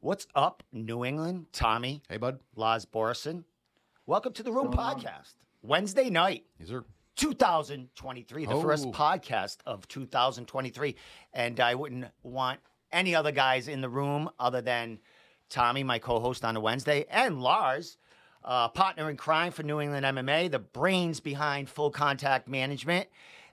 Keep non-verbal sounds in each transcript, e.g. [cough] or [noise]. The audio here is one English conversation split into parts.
What's up, New England? Tommy, Hey, bud. Lars Borssen. Welcome to the Room What's on? Podcast. Wednesday night, Yes, sir. 2023, the first Oh. podcast of 2023. And I wouldn't want any other guys in the room other than Tommy, my co host on a Wednesday, and Lars, uh, partner in crime for New England MMA, the brains behind full contact management,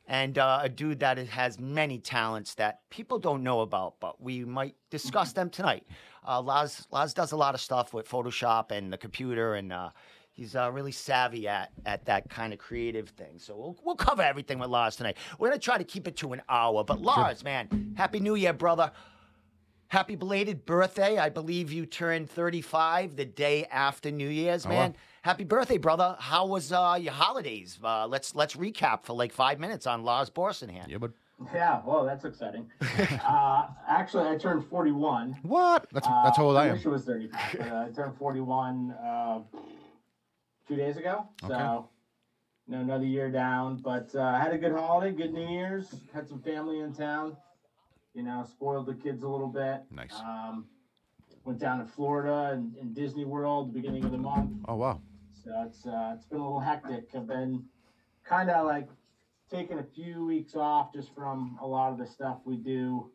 and uh, a dude that has many talents that people don't know about, but we might discuss [laughs] them tonight. Uh, Lars, Lars does a lot of stuff with Photoshop and the computer, and uh, he's uh, really savvy at, at that kind of creative thing. So we'll, we'll cover everything with Lars tonight. We're going to try to keep it to an hour. But Lars, man, Happy New Year, brother. Happy belated birthday. I believe you turned 35 the day after New Year's, Oh, man. wow. Happy birthday, brother. How was uh, your holidays? Uh, let's let's recap for like five minutes on Lars Borssen here. Yeah, bud. [laughs] Yeah, well, that's exciting. [laughs] uh, actually, I turned 41. What? That's Uh, that's how old I am. wish it was 35. But, uh, I turned 41 uh, two days ago. So, Okay. you know, another year down. But uh, I had a good holiday, good New Year's. Had some family in town. You know, spoiled the kids a little bit. Nice. Um, went down to Florida and, and Disney World the beginning of the month. Oh wow. So it's uh, it's been a little hectic. I've been kind of like taking a few weeks off just from a lot of the stuff we do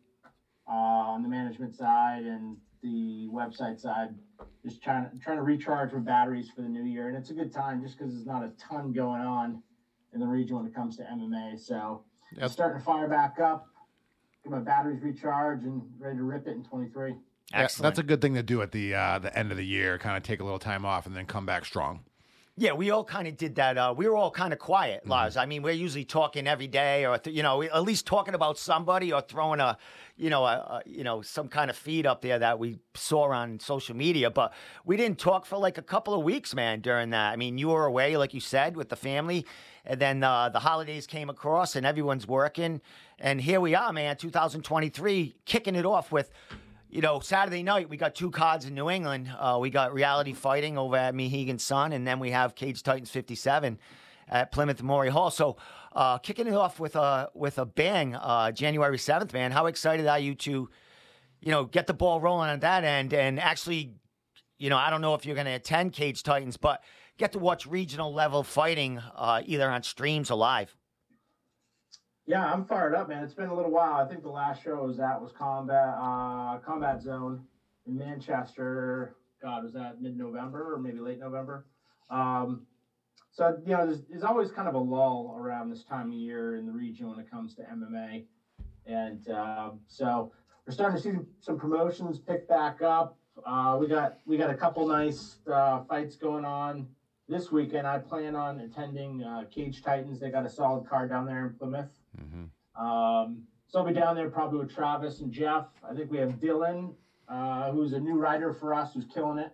uh, on the management side and the website side. Just trying to trying to recharge my batteries for the new year, and it's a good time just because there's not a ton going on in the region when it comes to MMA. So Yeah. I'm starting to fire back up, get my batteries recharged, and ready to rip it in 23. Yeah, Excellent. that's a good thing to do at the uh, the end of the year. Kind of take a little time off and then come back strong. Yeah, we all kind of did that. Uh, we were all kind of quiet, Lars. I mean, we're usually talking every day, or th- you know, at least talking about somebody, or throwing a, you know, a, a you know, some kind of feed up there that we saw on social media. But we didn't talk for like a couple of weeks, man. During that, I mean, you were away, like you said, with the family, and then uh, the holidays came across, and everyone's working, and here we are, man. 2023, kicking it off with you know, Saturday night we got two cards in New England. Uh, we got reality fighting over at Mohegan Sun, and then we have Cage Titans 57 at Plymouth Memorial Hall. So, uh, kicking it off with a with a bang, uh, January 7th, man. How excited are you to, you know, get the ball rolling on that end and actually, you know, I don't know if you're going to attend Cage Titans, but get to watch regional level fighting uh, either on streams or live. Yeah, I'm fired up, man. It's been a little while. I think the last show was at was Combat uh, Combat Zone in Manchester. God, was that mid-November or maybe late November? Um, so you know, there's, there's always kind of a lull around this time of year in the region when it comes to MMA, and um, so we're starting to see some promotions pick back up. Uh, we got we got a couple nice uh, fights going on this weekend. I plan on attending uh, Cage Titans. They got a solid card down there in Plymouth. Mm-hmm. Um, so I'll be down there probably with Travis and Jeff. I think we have Dylan, uh, who's a new writer for us, who's killing it.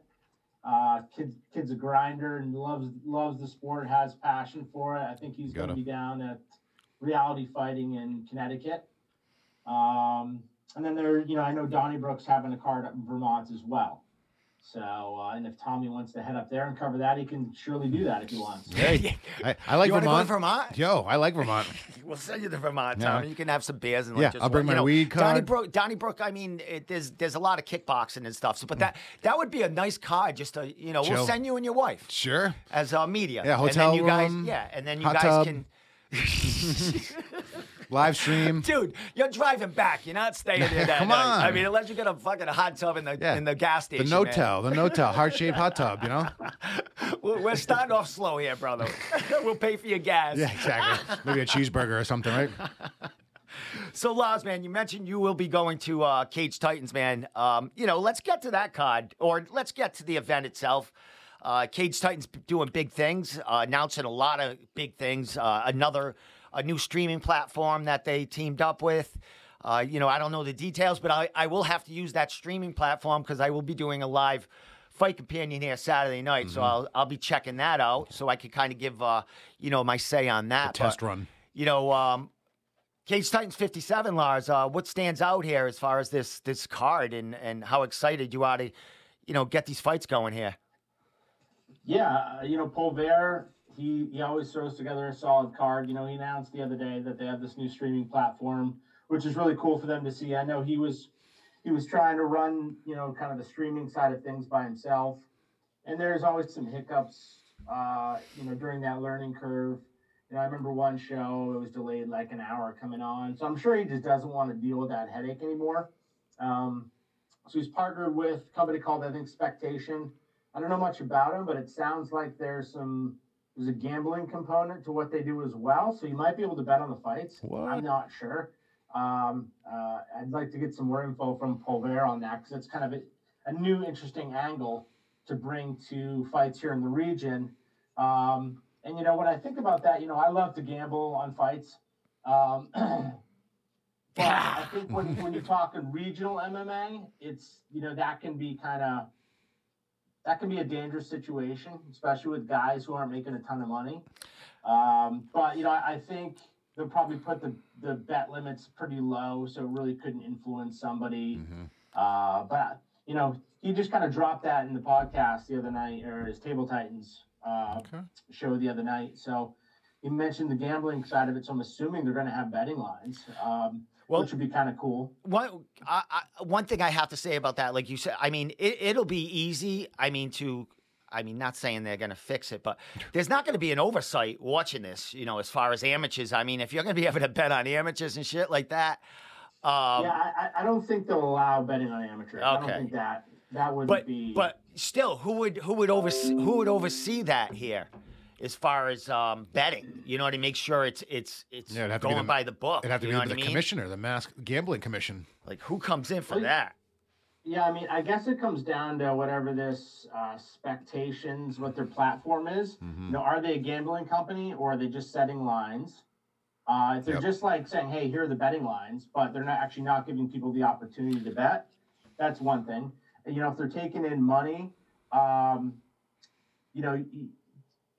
Uh, kid, kid's a grinder and loves loves the sport, has passion for it. I think he's going to be down at Reality Fighting in Connecticut. Um, and then there, you know, I know Donnybrook's having a card up in Vermont as well. So, uh, and if Tommy wants to head up there and cover that, he can surely do that if he wants. [laughs] Hey, I, I like you Vermont. Go to Vermont? Yo, I like Vermont. [laughs] We'll send you to Vermont, Yeah. Tommy. You can have some beers and Yeah, just I'll bring you my know, weed card. Donnybrook, Donnybrook. I mean, it, there's there's a lot of kickboxing and stuff. So, but that that would be a nice card. Just to you know, we'll send you and your wife Sure. as uh, media. Yeah, and hotel then you guys, room, yeah, and then you guys tub. can. [laughs] Live stream. [laughs] Dude, you're driving back. You're not staying there [laughs] that Come night. on. I mean, unless you get a fucking hot tub in the Yeah. in the gas station. The station. no man. tell, the no tell, heart shaped hot tub. You know. [laughs] We're, we're starting off slow here, brother. we'll pay for your gas. Yeah, exactly. Maybe a cheeseburger or something, right? So, Laz, man, you mentioned you will be going to uh, Cage Titans, man. Um, you know, let's get to that card, or let's get to the event itself. Uh, Cage Titans doing big things, uh, announcing a lot of big things. Uh, another, a new streaming platform that they teamed up with. Uh, you know, I don't know the details, but I, I will have to use that streaming platform because I will be doing a live fight companion here Saturday night. So I'll I'll be checking that out so I can kind of give uh, you know my say on that. The test But, run. You know, um, Cage Titans 57, Lars. Uh, what stands out here as far as this this card and and how excited you are to, you know, get these fights going here? Yeah, uh, you know, Paul Pulver, he he always throws together a solid card. You know, he announced the other day that they have this new streaming platform, which is really cool for them to see. I know he was he was trying to run, you know, kind of the streaming side of things by himself. And there's always some hiccups, uh, you know, during that learning curve. You know, I remember one show, it was delayed like an hour coming on. So I'm sure he just doesn't want to deal with that headache anymore. Um, so he's partnered with a company called, I think, Spectation. I don't know much about him, but it sounds like there's some there's a gambling component to what they do as well. So you might be able to bet on the fights. What? I'm not sure. Um, uh, I'd like to get some more info from Pulver on that because it's kind of a, a, new, interesting angle to bring to fights here in the region. Um, and you know, when I think about that, you know, I love to gamble on fights. Um, [clears throat] but I think when, when you're talking regional MMA, it's you know that can be kind of that can be a dangerous situation, especially with guys who aren't making a ton of money. Um, but you know, I, I, think they'll probably put the, the bet limits pretty low, so it really couldn't influence somebody. Mm-hmm. Uh, but you know, he just kind of dropped that in the podcast the other night, or his Table Titans uh, okay. show the other night. So he mentioned the gambling side of it. So I'm assuming they're going to have betting lines. Um, well, which would be kind of cool. One, I, I, one thing I have to say about that, like you said, I mean, it, it'll be easy. I mean, to I mean, not saying they're going to fix it, but [laughs] there's not going to be an oversight watching this, you know, as far as amateurs. I mean, if you're going to be able to bet on amateurs and shit like that. Um, yeah, I, I, don't think they'll allow betting on amateurs. Okay. I don't think that that would but, be. But still, who would who would oversee who would oversee that here? As far as um, betting. You know what I mean? Make sure it's it's it's yeah, going the, by the book. It'd have to be the, the commissioner, the Mass gambling commission. Like who comes in for well, that? Yeah, I mean, I guess it comes down to whatever this uh, expectations, what their platform is. Mm-hmm. You know, are they a gambling company or are they just setting lines? Uh, if they're yep. just like saying, "Hey, here are the betting lines," but they're not actually not giving people the opportunity to bet, that's one thing. And, you know, if they're taking in money, um, you know,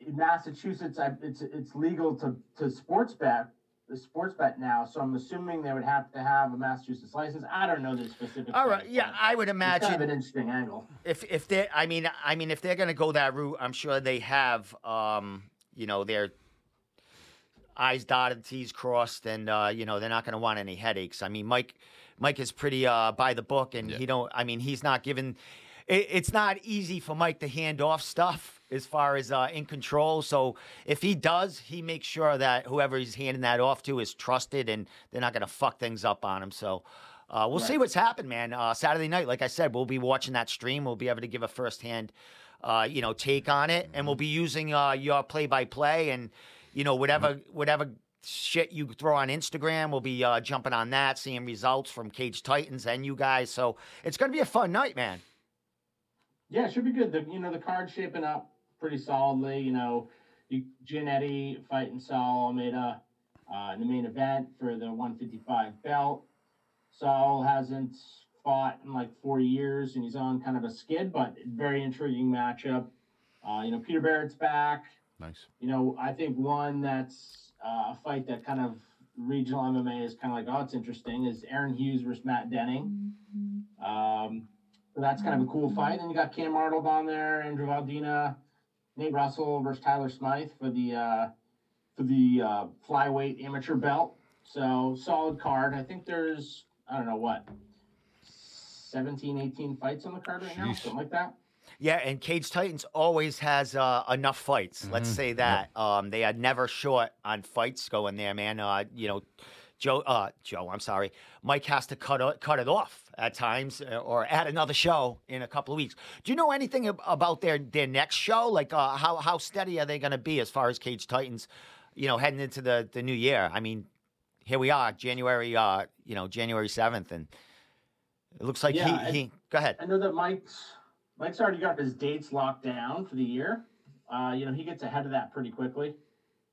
in Massachusetts, it's it's legal to to sports bet the sports bet now. So I'm assuming they would have to have a Massachusetts license. I don't know the specifics. All right, yeah, I would imagine it's kind of an interesting angle. If if they, I mean, I mean, if they're going to go that route, I'm sure they have, um, you know, their I's dotted, T's crossed, and uh, you know they're not going to want any headaches. I mean, Mike, Mike is pretty uh, by the book, and yeah. he don't. I mean, he's not given. It, it's not easy for Mike to hand off stuff as far as uh, in control. So if he does, he makes sure that whoever he's handing that off to is trusted and they're not going to fuck things up on him. So uh, we'll right. see what's happened, man. Uh, Saturday night, like I said, we'll be watching that stream. We'll be able to give a firsthand, uh, you know, take on it, and we'll be using uh, your play-by-play and you know whatever whatever shit you throw on Instagram. We'll be uh, jumping on that, seeing results from Cage Titans and you guys. So it's going to be a fun night, man. Yeah, it should be good. The you know the card's shaping up pretty solidly. You know, you, Giannetti fighting Saul Almeida uh, in the main event for the 155 belt. Saul hasn't fought in like four years and he's on kind of a skid, but very intriguing matchup. Uh, you know, Peter Barrett's back. Nice. You know, I think one that's uh, a fight that kind of regional MMA is kind of like, oh, it's interesting, is Aaron Hughes versus Matt Denning. Mm-hmm. Um, so that's kind of a cool fight. And you got Cam Arnold on there, Andrew Valdina, Nate Russell versus Tyler Smythe for the uh, for the uh, flyweight amateur belt. So solid card. I think there's I don't know what 17, 18 fights on the card right Jeez. now, something like that. Yeah, and Cage Titans always has uh, enough fights. Mm-hmm. Let's say that. Yep. Um, they are never short on fights going there, man. Uh, you know, Joe, uh, Joe, I'm sorry, Mike has to cut cut it off at times uh, or add another show in a couple of weeks. Do you know anything about their their next show? Like uh, how how steady are they going to be as far as Cage Titans, you know, heading into the the new year? I mean, here we are, January, uh, you know, January seventh, and it looks like yeah, he, he go ahead. I know that Mike's Mike's already got his dates locked down for the year. Uh, you know, he gets ahead of that pretty quickly.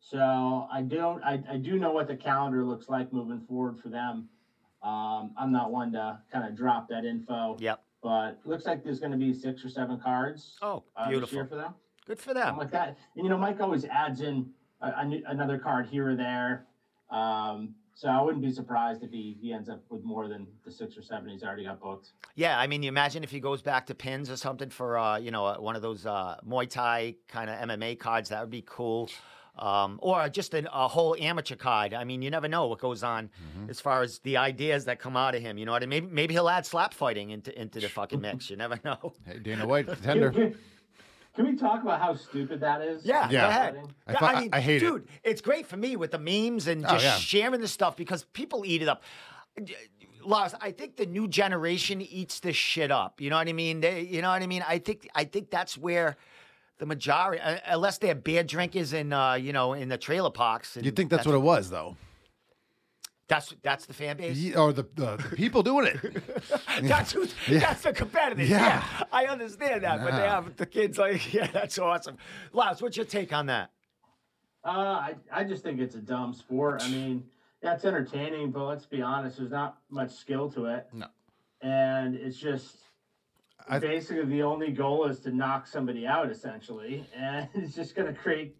So I don't I, I do know what the calendar looks like moving forward for them. Um, I'm not one to kind of drop that info. Yep. But looks like there's going to be six or seven cards. Oh, beautiful uh, for them. Good for them. Like that. And you know, Mike always adds in a, a, another card here or there. Um, so I wouldn't be surprised if he, he ends up with more than the six or seven he's already got booked. Yeah, I mean, you imagine if he goes back to pins or something for uh, you know one of those uh, Muay Thai kind of MMA cards. That would be cool. Um, or just an, a whole amateur card. I mean, you never know what goes on Mm-hmm. as far as the ideas that come out of him. You know what I mean? Maybe, maybe he'll add slap fighting into into the fucking mix. You never know. [laughs] Hey, Dana White, [laughs] Can, contender. can- can we talk about how stupid that is? Yeah, Yeah. go ahead. I Yeah, thought- I mean, I hate it. dude, it's great for me with the memes and Oh, just yeah. sharing the stuff because people eat it up. Lars, I think the new generation eats this shit up. You know what I mean? They, you know what I mean? I think I think that's where the majority, uh, unless they're beer drinkers in, uh, you know, in the trailer parks. and You think that's, what it was, though? That's that's the fan base. Ye- Or the, the, the people doing it? [laughs] That's who, [laughs] that's the competitors. Yeah. Yeah. I understand that, but they have the kids like, [laughs] yeah, that's awesome. Lars, what's your take on that? Uh, I, I just think it's a dumb sport. I mean, that's entertaining, but let's be honest, there's not much skill to it. No. And it's just I- basically the only goal is to knock somebody out, essentially. And [laughs] it's just going to create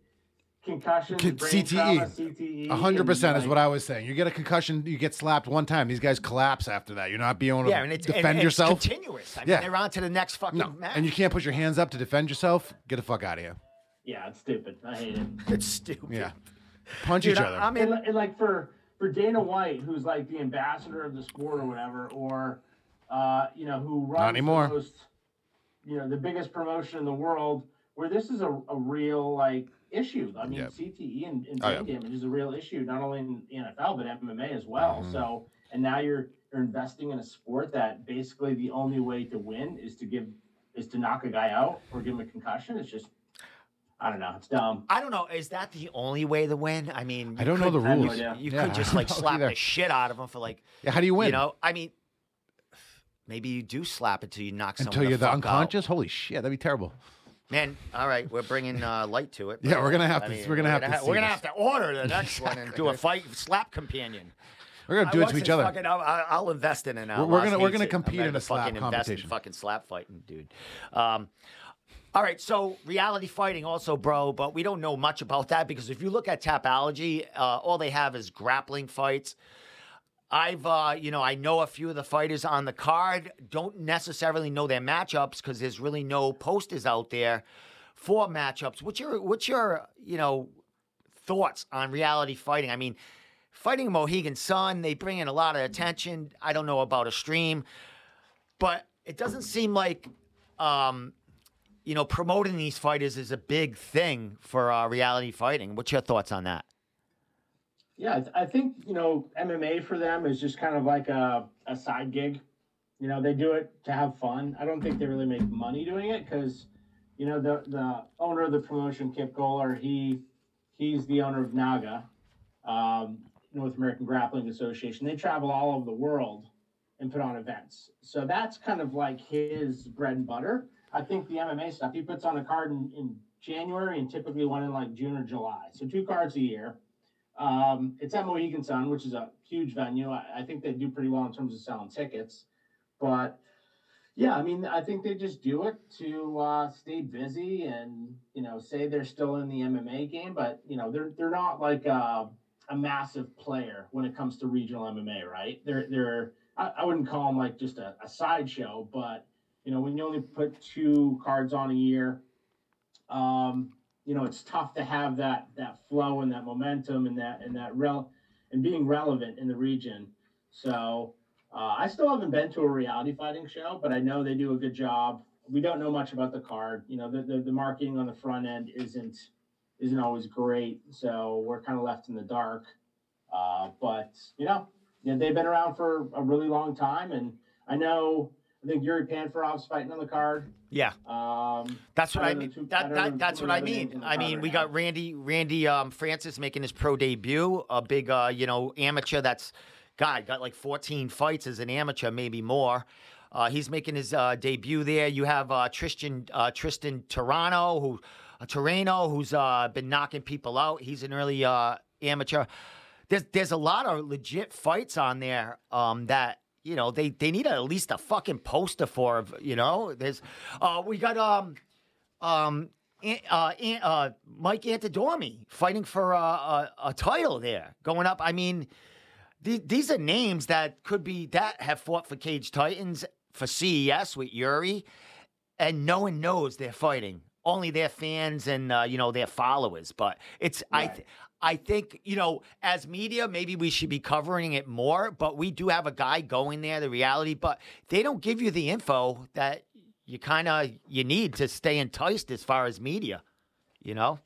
concussions, brain CTE. CTE. A hundred percent is what I was saying. You get a concussion, you get slapped one time. These guys collapse after that. You're not being able to Yeah, and it's, and- defend and yourself. It's continuous. I mean, Yeah. they're on to the next fucking no, match. and you can't put your hands up to defend yourself. Get the fuck out of here. Yeah, it's stupid. I hate it. [laughs] It's stupid. Yeah, punch Dude, each I- other. I mean, and, and like for for Dana White, who's like the ambassador of the sport or whatever, or uh, you know, who runs anymore. the most, you know, the biggest promotion in the world, where this is a, a real like issue. I mean, Yep. CTE and, and Oh, brain damage is a real issue, not only in the NFL but MMA as well. Mhm. So, and now you're you're investing in a sport that basically the only way to win is to give is to knock a guy out or give him a concussion. It's just, I don't know, it's dumb. I don't know. Is that the only way to win? I mean, I don't know the I no rules. idea. You Yeah, could just [laughs] like slap either. the shit out of them for like, Yeah, how do you win? you know. I mean, maybe you do slap until you knock someone Until you're the fuck out. unconscious. Holy shit, that'd be terrible. Man, all right, we're bringing uh, light to it. [laughs] Yeah, we're gonna have I to- mean, we're gonna have to ha- see we're gonna this. have to order the next [laughs] one and do a fight slap companion. We're gonna do it to each other. Fucking, I'll, I'll- I'll invest in it now. We're- we're gonna- we're gonna compete in a slap fucking invest in competition. fucking slap fighting, dude. Um, all right, so reality fighting also, bro, but we don't know much about that because if you look at Tapology, uh, all they have is grappling fights. I've, uh, you know, I know a few of the fighters on the card. Don't necessarily know their matchups because there's really no posters out there for matchups. What's your, what's your, you know, thoughts on reality fighting? I mean, fighting Mohegan Sun, they bring in a lot of attention. I don't know about a stream, but it doesn't seem like, um, you know, promoting these fighters is a big thing for uh, reality fighting. What's your thoughts on that? Yeah, I think you know MMA for them is just kind of like a, a side gig. You know, they do it to have fun. I don't think they really make money doing it because, you know, the the owner of the promotion, Kipp Kollar, he he's the owner of NAGA, um, North American Grappling Association. They travel all over the world and put on events. So that's kind of like his bread and butter. I think the MMA stuff he puts on a card in, in January and typically one in like June or July. So two cards a year. Um, it's at Mohegan Sun, which is a huge venue. I, I think they do pretty well in terms of selling tickets. But yeah, I mean, I think they just do it to uh, stay busy and you know say they're still in the MMA game, but you know they're they're not like a, a massive player when it comes to regional MMA, right? They're they're I, I wouldn't call them like just a, a sideshow, but you know when you only put two cards on a year, um, you know it's tough to have that that flow and that momentum and that and that rel and being relevant in the region. So uh, I still haven't been to a reality fighting show, but I know they do a good job. We don't know much about the card. You know, the, the, the marketing on the front end isn't isn't always great, so we're kind of left in the dark. Uh, but you know, yeah, they've been around for a really long time, and I know I think Yuri Panferov's fighting on the card. Yeah, Um, that's what I mean. two- that, that, that's what I mean. I mean, we got. Randy Randy um, Francis making his pro debut. A big, uh, you know, amateur. That's God got like 14 fights as an amateur, maybe more. Uh, he's making his uh, debut there. You have uh, Tristan uh, Tristan Tirano, who uh, Torano, who's uh, been knocking people out. He's an early uh, amateur. There's there's a lot of legit fights on there um, that you know they they need at least a fucking poster for. You know, there's uh, we got um um, uh, uh, Mike Antidormi fighting for a, a, a title there, going up. I mean, the- these are names that could be that have fought for Cage Titans for CES with Yuri, and no one knows they're fighting only their fans and uh, you know their followers. But it's I. Th- I think, you know, as media, maybe we should be covering it more, but we do have a guy going there, the reality, but they don't give you the info that you kind of you need to stay enticed as far as media, you know?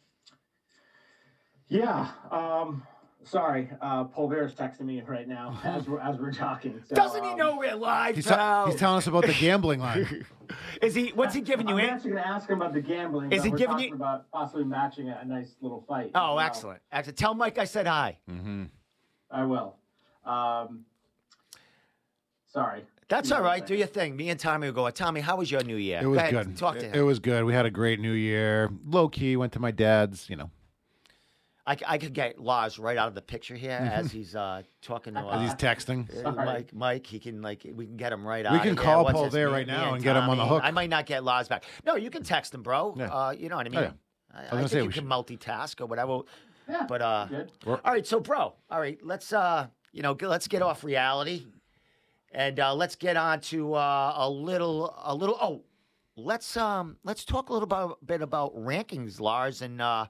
Yeah. Um, sorry, uh, Pulver's texting me right now [laughs] as we're as we're talking. So, Doesn't he um, know we're live, He's, te- pal? he's telling us about the gambling line. [laughs] Is he? What's he giving you? I'm in? actually going to ask him about the gambling. Is but he we're giving talking you- about possibly matching a, a nice little fight? Oh, as well. excellent, excellent. Tell Mike I said hi. hmm I will. Um, sorry. That's You all know right. I'm Do your thing. Me and Tommy will go. Tommy, how was your New Year? It was Go ahead, good. Talk to it, him. it was good. We had a great New Year. Low key. Went to my dad's. You know, I, c- I could get Lars right out of the picture here as he's uh, talking to Mm-hmm. as uh, he's texting. uh, Sorry. Mike. Mike, he can like we can get him right out. We out. can of here. call What's Paul this, there me- right me now and and get him on the Tommy. hook. I might not get Lars back. No, you can text him, bro. Yeah. Uh, you know what I mean. yeah. I, I was I gonna think say you we can multitask or whatever. Yeah. But uh, good. All right, so bro, all right, let's uh, you know, g- let's get off reality, and uh, let's get on to uh, a little, a little. Oh, let's um, let's talk a little about, bit about rankings, Lars, and uh,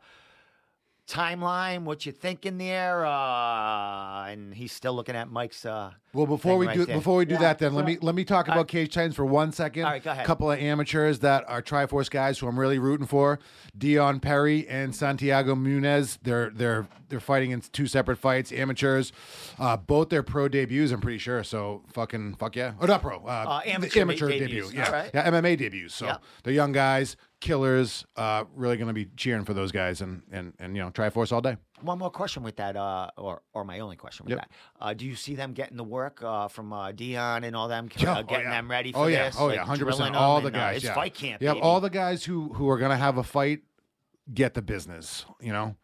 timeline. What you thinking there? Uh, and he's still looking at Mike's. Uh, Well, before thing we right do there. before we do Yeah, that, then let me let me talk about right. Cage Titans for one second. All right, go ahead. couple of amateurs that are Triforce guys who I'm really rooting for: Dion Perry and Santiago Munez. They're they're they're fighting in two separate fights. Amateurs, uh, both their pro debuts. I'm pretty sure. So fucking fuck yeah. Oh, not pro. Uh, Uh, amateur amateur debuts. debut. Yeah, All right. yeah. MMA debuts. So Yep. they're young guys, killers. Uh, really going to be cheering for those guys and and and you know Triforce all day. one more question with that, uh, or or my only question with Yep. that. Uh, do you see them getting the work uh, from uh, Dion and all them, Yeah, uh, oh, getting yeah. them ready for oh, yeah. this? Oh like, yeah, hundred percent. All the and, uh, guys. it's yeah. fight camp. Baby. All the guys who who are gonna have a fight get the business. You know.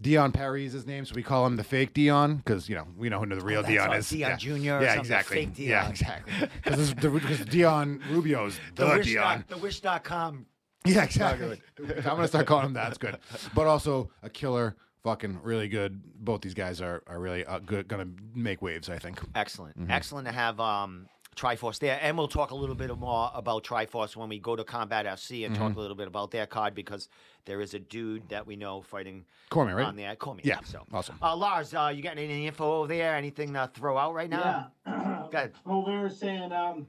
Dion Perry is his name, so we call him the fake Dion because you know we know who the real Oh, Dion all, is. Dion yeah. Jr. Yeah, exactly. Yeah, exactly. Because Dion Rubio's [laughs] the, the wish Dion. dot- the wish.com. Yeah, exactly. I'm gonna start calling him that. That's good. But also a killer, fucking really good. Both these guys are are really uh, good. Gonna make waves, I think. Excellent. Mm-hmm. Excellent to have um, Triforce there. And we'll talk a little bit more about Triforce when we go to Combat FC and Mm-hmm. talk a little bit about their card because there is a dude that we know fighting Cormier, right? on there. Call me. Yeah, So, awesome. Uh, Lars, uh, you got any info over there? Anything to throw out right now? Yeah. [clears throat] Go ahead. Well, they were saying um,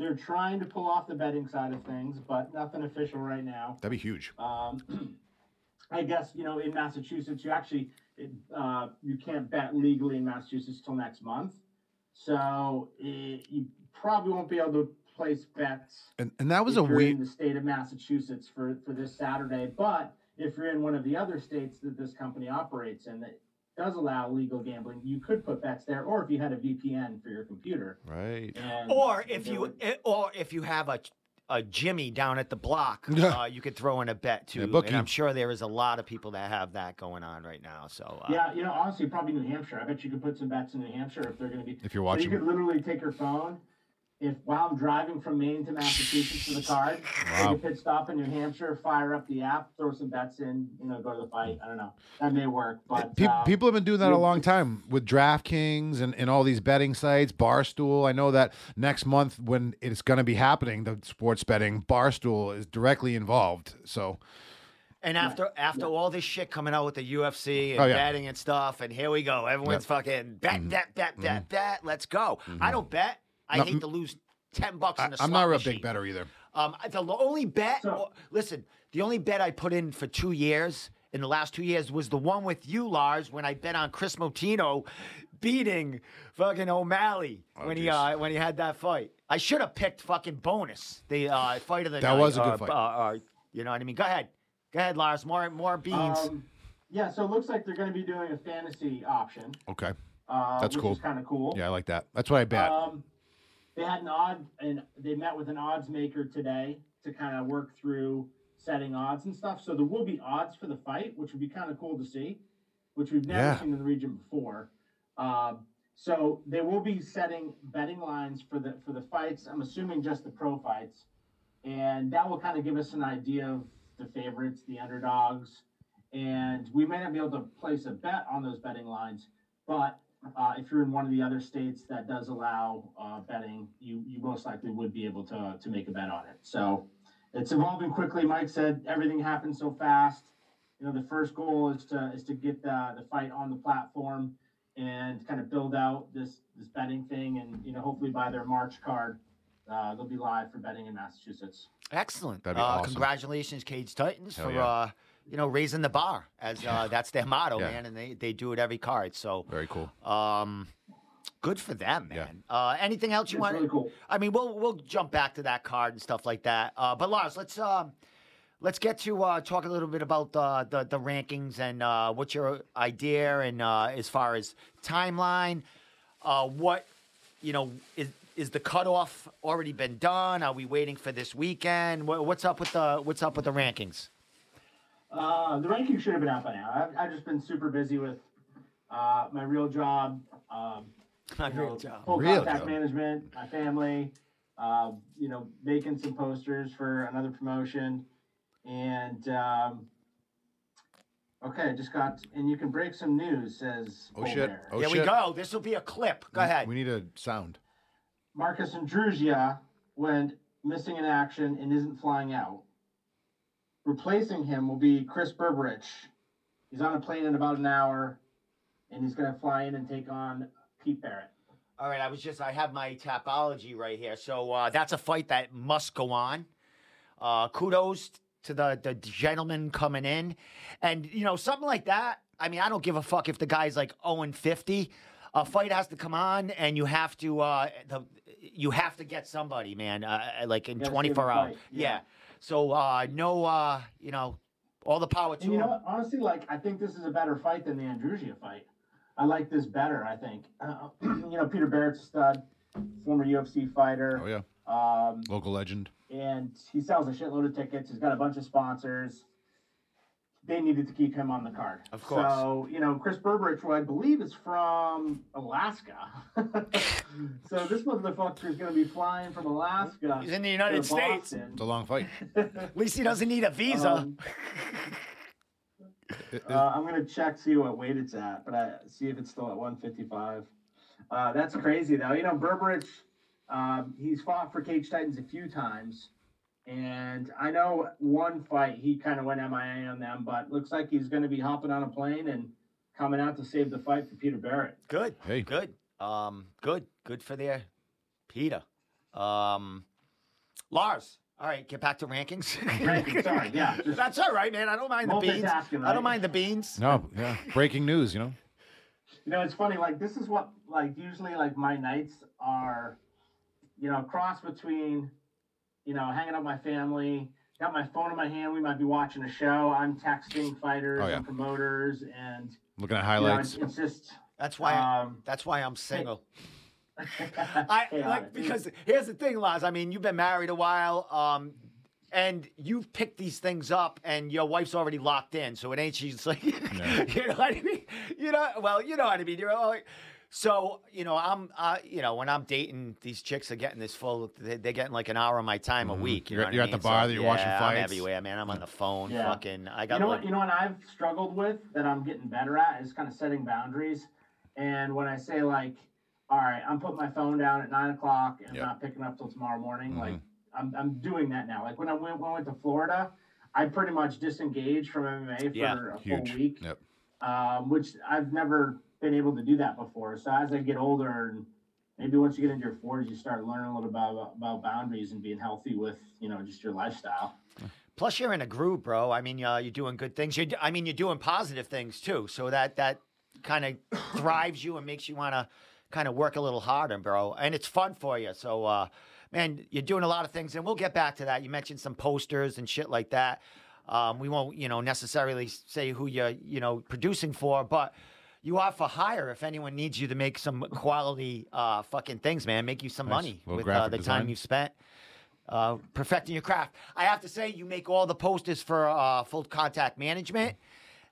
they're trying to pull off the betting side of things, but nothing official right now. That'd be huge. Um, [clears throat] I guess you know in Massachusetts, you actually it, uh, you can't bet legally in Massachusetts till next month, so it, you probably won't be able to place bets. And and that was a weird. in the state of Massachusetts for for this Saturday. But if you're in one of the other states that this company operates in that does allow legal gambling, you could put bets there, or if you had a VPN for your computer. Right. And Or if you, would- eh, or if you have a a Jimmy down at the block, [laughs] uh, you could throw in a bet too. Yeah, and. I'm sure there is a lot of people that have that going on right now. So uh, Yeah, you know, honestly, probably New Hampshire. I bet you could put some bets in New Hampshire if they're going to be. If you're So watching. you could literally take your phone. If while I'm driving from Maine to Massachusetts for the card, Wow. take a pit stop in New Hampshire, fire up the app, throw some bets in, you know, go to the fight. I don't know. That may work, but Pe- uh, people have been doing that a long time with DraftKings and, and all these betting sites, Barstool. I know that next month when it's going to be happening, the sports betting, Barstool is directly involved. So, And after after all this shit coming out with the UFC and Oh, yeah. betting and stuff, and here we go. Everyone's fucking mm-hmm. bet, bet, bet, bet, bet. Let's go. I mm-hmm. don't bet. I No, hate to lose ten bucks in the I, in a I'm not a real machine. big better either. Um, the only bet. So- listen, the only bet I put in for two years in the last two years was the one with you, Lars, when I bet on Kris Moutinho beating fucking O'Malley Oh, when he uh, when he had that fight. I should have picked fucking bonus the uh, fight of the That night. was a good uh, fight. Uh, uh, you know what I mean? Go ahead, go ahead, Lars. More more beans. Um, yeah, so it looks like they're going to be doing a fantasy option. Okay. Uh, That's which cool. Is kind of cool. Yeah, I like that. That's what I bet. Um, they had an odd, and they met with an odds maker today to kind of work through setting odds and stuff. So there will be odds for the fight, which would be kind of cool to see, which we've never Yeah. seen in the region before. Um, so they will be setting betting lines for the for the fights. I'm assuming just the pro fights, and that will kind of give us an idea of the favorites, the underdogs, and we may not be able to place a bet on those betting lines, but uh, if you're in one of the other states that does allow uh, betting, you you most likely would be able to to make a bet on it. So it's evolving quickly. Mike said everything happens so fast. You know, the first goal is to is to get the the fight on the platform and kind of build out this this betting thing, and you know, hopefully by their March card, uh, they'll be live for betting in Massachusetts. Excellent. That'd be uh, awesome. Congratulations, Cage Titans, Hell for yeah. You know raising the bar as uh, that's their motto, Yeah. man, and they, they do it every card. So, Very cool. um, good for them, Yeah. man. Uh, anything else you It's want? really cool. I mean, we'll we'll jump back to that card and stuff like that. Uh, but Lars, let's um, let's get to uh, talk a little bit about uh, the the rankings and uh, what's your idea and uh, as far as timeline, uh, what you know is is the cutoff already been done? Are we waiting for this weekend? What's up with the what's up with the rankings? Uh, the ranking should have been out by now. I've, I've just been super busy with uh, my real job, um, you know, full Real contact job. management, my family, uh, you know, making some posters for another promotion, and um, okay, just got and you can break some news. Says Oh, shit. Colbert. Oh, Here we go. This will be a clip. Go ahead. We need a sound. Marcus Andruzia went missing in action and isn't flying out. Replacing him will be Chris Berberich. He's on a plane in about an hour, and he's going to fly in and take on Pete Barrett. All right, I was just I have my Tapology right here. So uh, that's a fight that must go on. Uh, kudos to the the gentleman coming in, and you know something like that. I mean, I don't give a fuck if the guy's like 0 and 50. A fight has to come on, and you have to uh, the you have to get somebody, man. Uh, like in 24 hours. Yeah. yeah. So uh, no, uh, you know, all the power to And you know what? Honestly, like I think this is a better fight than the Andruzia fight. I like this better. I think. Uh, [clears throat] you know, Peter Barrett's a stud, former UFC fighter. Oh yeah, Um, local legend. and he sells a shitload of tickets. He's got a bunch of sponsors. They needed to keep him on the card. Of course. So, you know, Chris Berberich, who I believe is from Alaska. [laughs] so this motherfucker is going to be flying from Alaska. He's in the United States. Boston. It's a long fight. [laughs] At least he doesn't need a visa. Um, It- [laughs] it- uh, I'm gonna check see what weight it's at, but I see if it's still at 155. Uh, that's crazy though. You know, Berberich, um, he's fought for Cage Titans a few times, and I know one fight he kind of went MIA on them, but looks like he's going to be hopping on a plane and coming out to save the fight for Peter Barrett. Good. Hey. Good. Um, good. Good for their Peter. Um, Lars. All right, get back to rankings. [laughs] Rankings, sorry, yeah, [laughs] That's all right, man. I don't mind the beans. Multitasking, I don't mind the beans. no, yeah. Breaking news. You know. You know, it's funny. Like this is what like usually like my nights are, you know, cross between, you know, hanging out with my family. Got my phone in my hand. We might be watching a show. I'm texting fighters Oh, yeah. and promoters, and Looking at you know, highlights. it's, it's just. That's why. Um, that's why I'm single. [laughs] I like because here's the thing, Lars. I mean, you've been married a while, um, and you've picked these things up, and your wife's already locked in, so it ain't she's like, [laughs] you know what I mean? You know, well, you know what I mean. You're like, so you know, I'm, uh, you know, when I'm dating, these chicks are getting this full. They- They're getting like an hour of my time a week. You You're- know you're I at the mean? bar that you're watching yeah, I'm fights. everywhere, man. I'm on the phone, Yeah. fucking. I got you know like, what? You know what I've struggled with that I'm getting better at is kind of setting boundaries. And when I say like, all right, I'm putting my phone down at nine o'clock and Yep. I'm not picking up till tomorrow morning. Like Mhm. I'm, I'm doing that now. Like when I went, when I went to Florida, I pretty much disengaged from MMA for Yeah. a Huge. full week, Yep. um, which I've never been able to do that before. So as I get older and maybe once you get into your 40s, you start learning a little about about boundaries and being healthy with you know just your lifestyle. Plus, you're in a groove, bro. I mean, uh, you're doing good things. You're, I mean, you're doing positive things too. So that that kind of [coughs] thrives you and makes you want to kind of work a little harder, bro. And it's fun for you. So, uh, man, you're doing a lot of things, and we'll get back to that. You mentioned some posters and shit like that. Um, we won't, you know, necessarily say who you're, you know, producing for, but you are for hire if anyone needs you to make some quality uh, fucking things, man. Make you some Nice. money Little with uh, the design. time you've spent uh, perfecting your craft. I have to say, you make all the posters for uh, full contact management,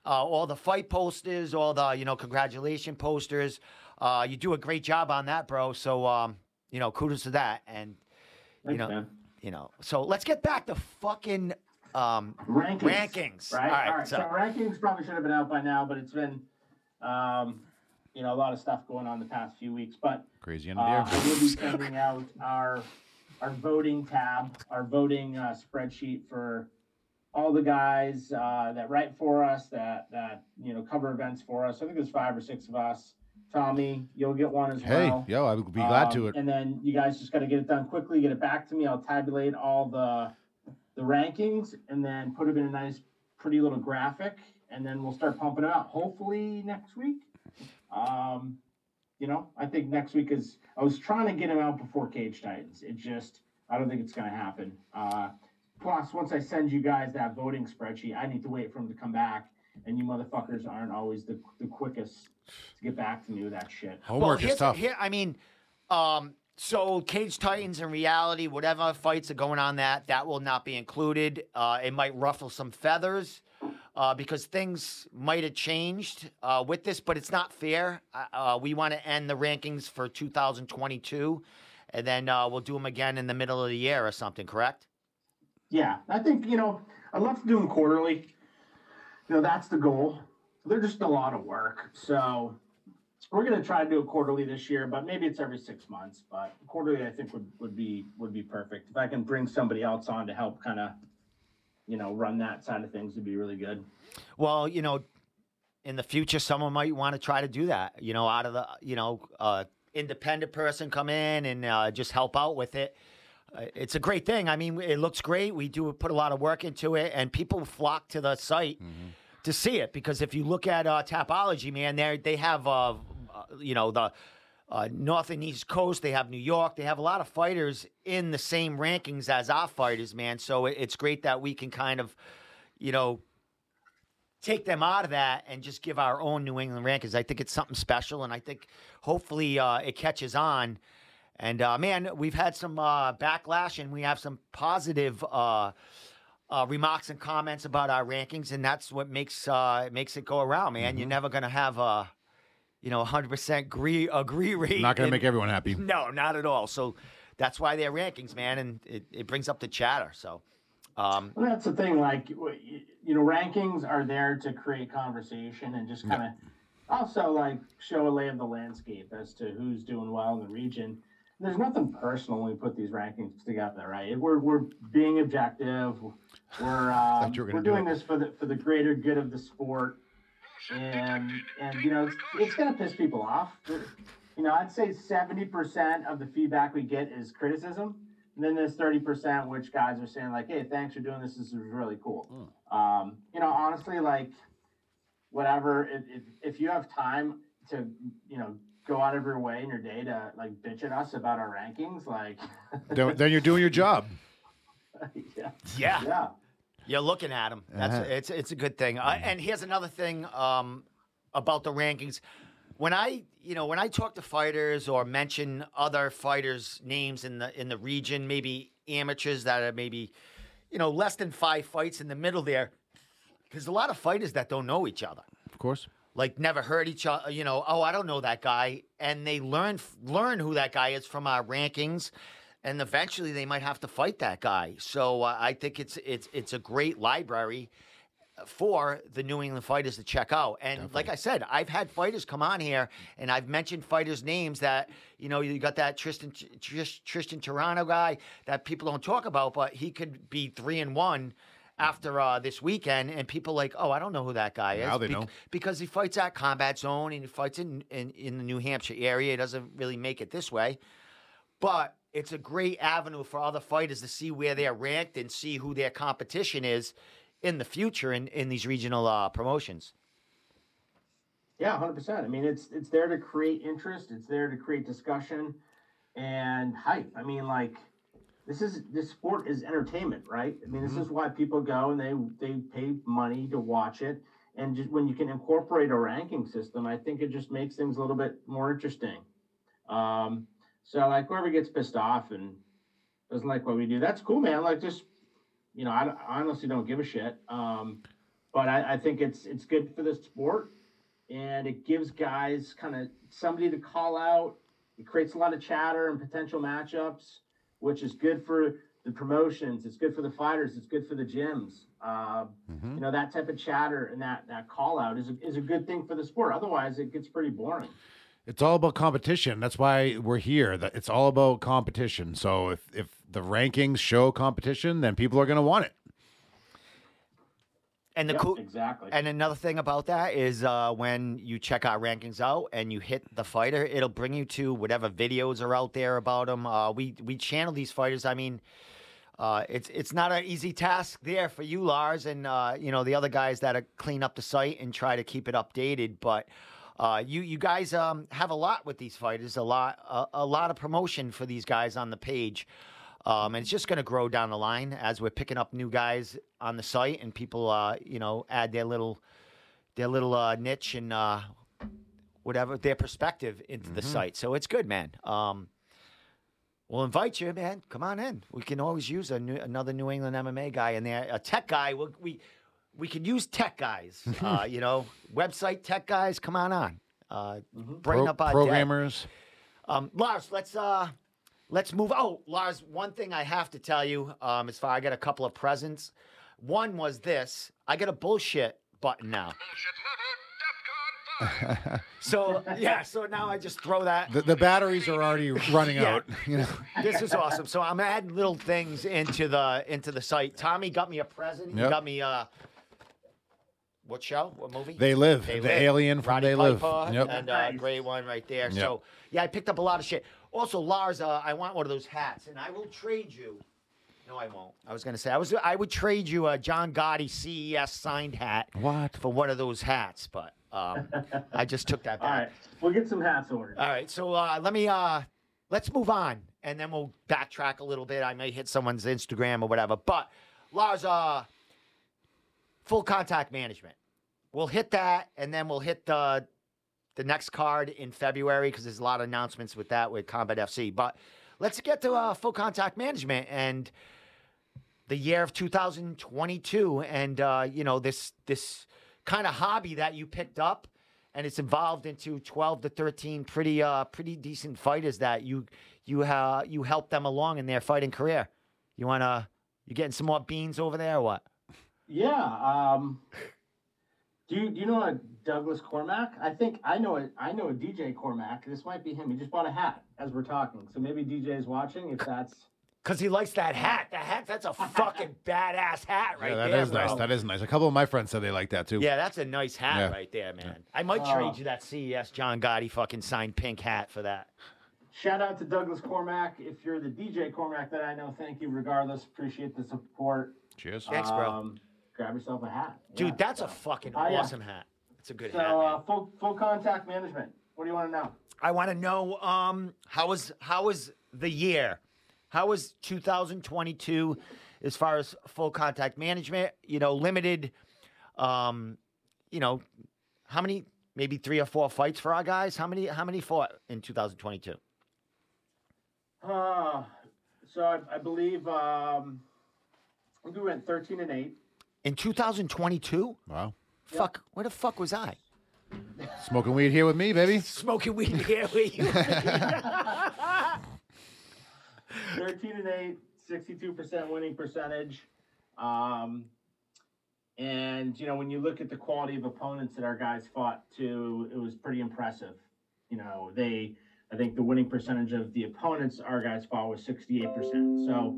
uh, all the fight posters, all the you know congratulation posters. Uh, you do a great job on that, bro. So um, you know, kudos to that. And you Thanks, know, man. you know, so let's get back to fucking um, rankings. Rankings. Right. All right, All right. so- So, rankings probably should have been out by now, but it's been, um, you know, a lot of stuff going on the past few weeks. But Crazy end uh, of the year. will be sending out our our voting tab, our voting uh, spreadsheet for all the guys uh, that write for us, that that you know cover events for us. I think there's five or six of us. Tommy, you'll get one as Hey, well. yo, I would be glad to Um, it. And then you guys just got to get it done quickly. Get it back to me. I'll tabulate all the the rankings and then put them in a nice, pretty little graphic, and then we'll start pumping it out. Hopefully next week. Um, you know, I think next week is. I was trying to get him out before Cage Titans. It just, I don't think it's going to happen. Uh, plus, once I send you guys that voting spreadsheet, I need to wait for them to come back, and you motherfuckers aren't always the the quickest to get back to me with that shit. Homework here's is tough. Here, I mean, um, so Cage Titans in reality, whatever fights are going on that that will not be included. Uh, it might ruffle some feathers uh, because things might have changed uh, with this, but it's not fair. Uh, uh, we want to end the rankings for 2022, and then uh, we'll do them again in the middle of the year or something. Correct? Yeah, I think you know I'd love to do them quarterly. You know that's the goal. They're just a lot of work, so we're gonna try to do it quarterly this year, but maybe it's every six months. But quarterly, I think would would be would be perfect. If I can bring somebody else on to help, kind of, you know, run that side of things, would be really good. Well, you know, in the future, someone might want to try to do that. You know, out of the, you know, uh, independent person come in and uh, just help out with it. Uh, it's a great thing. I mean, it looks great. We do put a lot of work into it, and people flock to the site to see it because if you look at uh, Tapology, man, they they have, uh, uh, you know, the uh, North and East Coast. They have New York. They have a lot of fighters in the same rankings as our fighters, man. So it, it's great that we can kind of, you know, take them out of that and just give our own New England rankings. I think it's something special, and I think hopefully uh, it catches on. And uh, man, we've had some uh, backlash, and we have some positive uh, uh, remarks and comments about our rankings, and that's what makes uh, makes it go around, man. You're never gonna have a you know 100 percent agree agree rate. Not going to make everyone happy. no, not at all. So that's why they're rankings, man, and it, it brings up the chatter. So. Um, Well, that's the thing. Like, you know, rankings are there to create conversation and just kind of also like show a lay of the landscape as to who's doing well in the region. There's nothing personal when we put these rankings together, right? We're, we're being objective. We're [laughs] um, you were we're gonna do doing it. this for the for the greater good of the sport, and and you know it's, it's gonna piss people off. You know, I'd say seventy percent of the feedback we get is criticism, and then there's thirty percent which guys are saying like, "Hey, thanks for doing this. This is really cool." Um, you know, honestly, like, whatever. If, if if you have time to, you know, go out of your way in your day to like bitch at us about our rankings, like, [laughs] then, then you're doing your job. [laughs] yeah, yeah. yeah. You're looking at him. That's Uh-huh. it's it's a good thing. Uh, and here's another thing um, about the rankings. When I you know when I talk to fighters or mention other fighters' names in the in the region, maybe amateurs that are maybe you know less than five fights in the middle there, there's a lot of fighters that don't know each other Of course. like never heard each other you know oh i don't know that guy and they learn learn who that guy is from our rankings and eventually they might have to fight that guy so uh, i think it's it's it's a great library for the New England fighters to check out. And like I said, I've had fighters come on here and I've mentioned fighters' names that, you know, you got that Tristan Trish, Tristan Toronto guy that people don't talk about, but he could be three and one after uh, this weekend, and people like, oh, I don't know who that guy is. Now they know. because he fights at Combat Zone and he fights in, in in the New Hampshire area. He doesn't really make it this way, but it's a great avenue for other fighters to see where they're ranked and see who their competition is in the future in, in these regional uh, promotions. Yeah, hundred percent. I mean, it's it's there to create interest. It's there to create discussion and hype. I mean, like this is this sport is entertainment, right? I mean, this is why people go and they they pay money to watch it. And just when you can incorporate a ranking system, I think it just makes things a little bit more interesting. Um, so like whoever gets pissed off and doesn't like what we do, that's cool, man. Like just you know, I, I honestly don't give a shit. Um, but I, I think it's it's good for the sport and it gives guys kind of somebody to call out. It creates a lot of chatter and potential matchups, which is good for the promotions. It's good for the fighters. It's good for the gyms. Uh, You know that type of chatter and that that call out is a, is a good thing for the sport. Otherwise, it gets pretty boring. It's all about competition. That's why we're here. That it's all about competition. So if if the rankings show competition, then people are going to want it. And the Yep, cool exactly. and another thing about that is uh, when you check our rankings out and you hit the fighter, it'll bring you to whatever videos are out there about them. Uh, we we channel these fighters. I mean, uh, it's it's not an easy task there for you, Lars, and uh, you know the other guys that are clean up the site and try to keep it updated. But uh, you you guys um, have a lot with these fighters, a lot a, a lot of promotion for these guys on the page. Um, and it's just going to grow down the line as we're picking up new guys on the site and people, uh, you know, add their little, their little uh, niche and uh, whatever their perspective into the site. So it's good, man. Um, we'll invite you, man. Come on in. We can always use a new, another New England MMA guy in there, a tech guy. We we, we could use tech guys. [laughs] uh, you know, website tech guys. Come on on. Uh, Bring Pro- up our programmers. Um, Lars, let's uh, let's move. Oh, Lars, one thing I have to tell you. Um, as far I got a couple of presents. One was this. I got a bullshit button now. [laughs] so yeah, so now I just throw that. The, the batteries are already running Yeah. out. You know, [laughs] This is awesome. So I'm adding little things into the into the site. Tommy got me a present. He got me uh, what show? What movie? they live. They the Live. uh, from Roddy They Live. Yep. And uh, Nice. great one right there. Yep. So yeah, I picked up a lot of shit. Also, Lars, uh, I want one of those hats, and I will trade you. No, I won't. I was gonna say I was. I would trade you a John Gotti CES signed hat What? for one of those hats, but um, I just took that [laughs] All back. right, we'll get some hats ordered. All right, so uh, let me uh, let's move on, and then we'll backtrack a little bit. I may hit someone's Instagram or whatever. But Lars, uh, full contact management. We'll hit that, and then we'll hit the the next card in February because there's a lot of announcements with that with Combat FC. But let's get to uh, full contact management and the year of 2022, and uh, you know this this kind of hobby that you picked up and it's evolved into 12 to 13 pretty uh pretty decent fighters that you you uh, you help them along in their fighting career. You want to you getting some more beans over there or what? Yeah. Um, do you do you know a Douglas Cormack? I think I know it. I know a DJ Cormack. This might be him. He just bought a hat as we're talking. So maybe DJ is watching. If that's Cuz he likes that hat. That hat that's a fucking [laughs] badass hat right yeah, that there. is nice. bro. That is nice. A couple of my friends said they like that too. yeah, that's a nice hat Yeah. right there, man. I might Oh. trade you that CES John Gotti fucking signed pink hat for that. shout out to Douglas Cormack. If you're the DJ Cormack that I know, thank you. Regardless, appreciate the support. Cheers. Thanks, bro. Um, grab yourself a hat, Dude, Yeah, that's a so- fucking Oh, yeah. awesome hat. It's a good So hat. man. uh, full full contact management. What do you want to know? I want to know um how was how was the year? How was 2022 as far as full contact management? You know, limited. Um, you know, how many? Maybe three or four fights for our guys. How many? How many fought in 2022? Uh, so I, I believe um, I think we went 13 and 8. In 2022? Wow. Fuck. Where the fuck was I? Smoking weed here with me, baby. [laughs] Smoking weed here with you. 13 and 8, 62% winning percentage. Um, and, you know, when you look at the quality of opponents that our guys fought to, it was pretty impressive. You know, they, I think the winning percentage of the opponents our guys fought was 68%. So,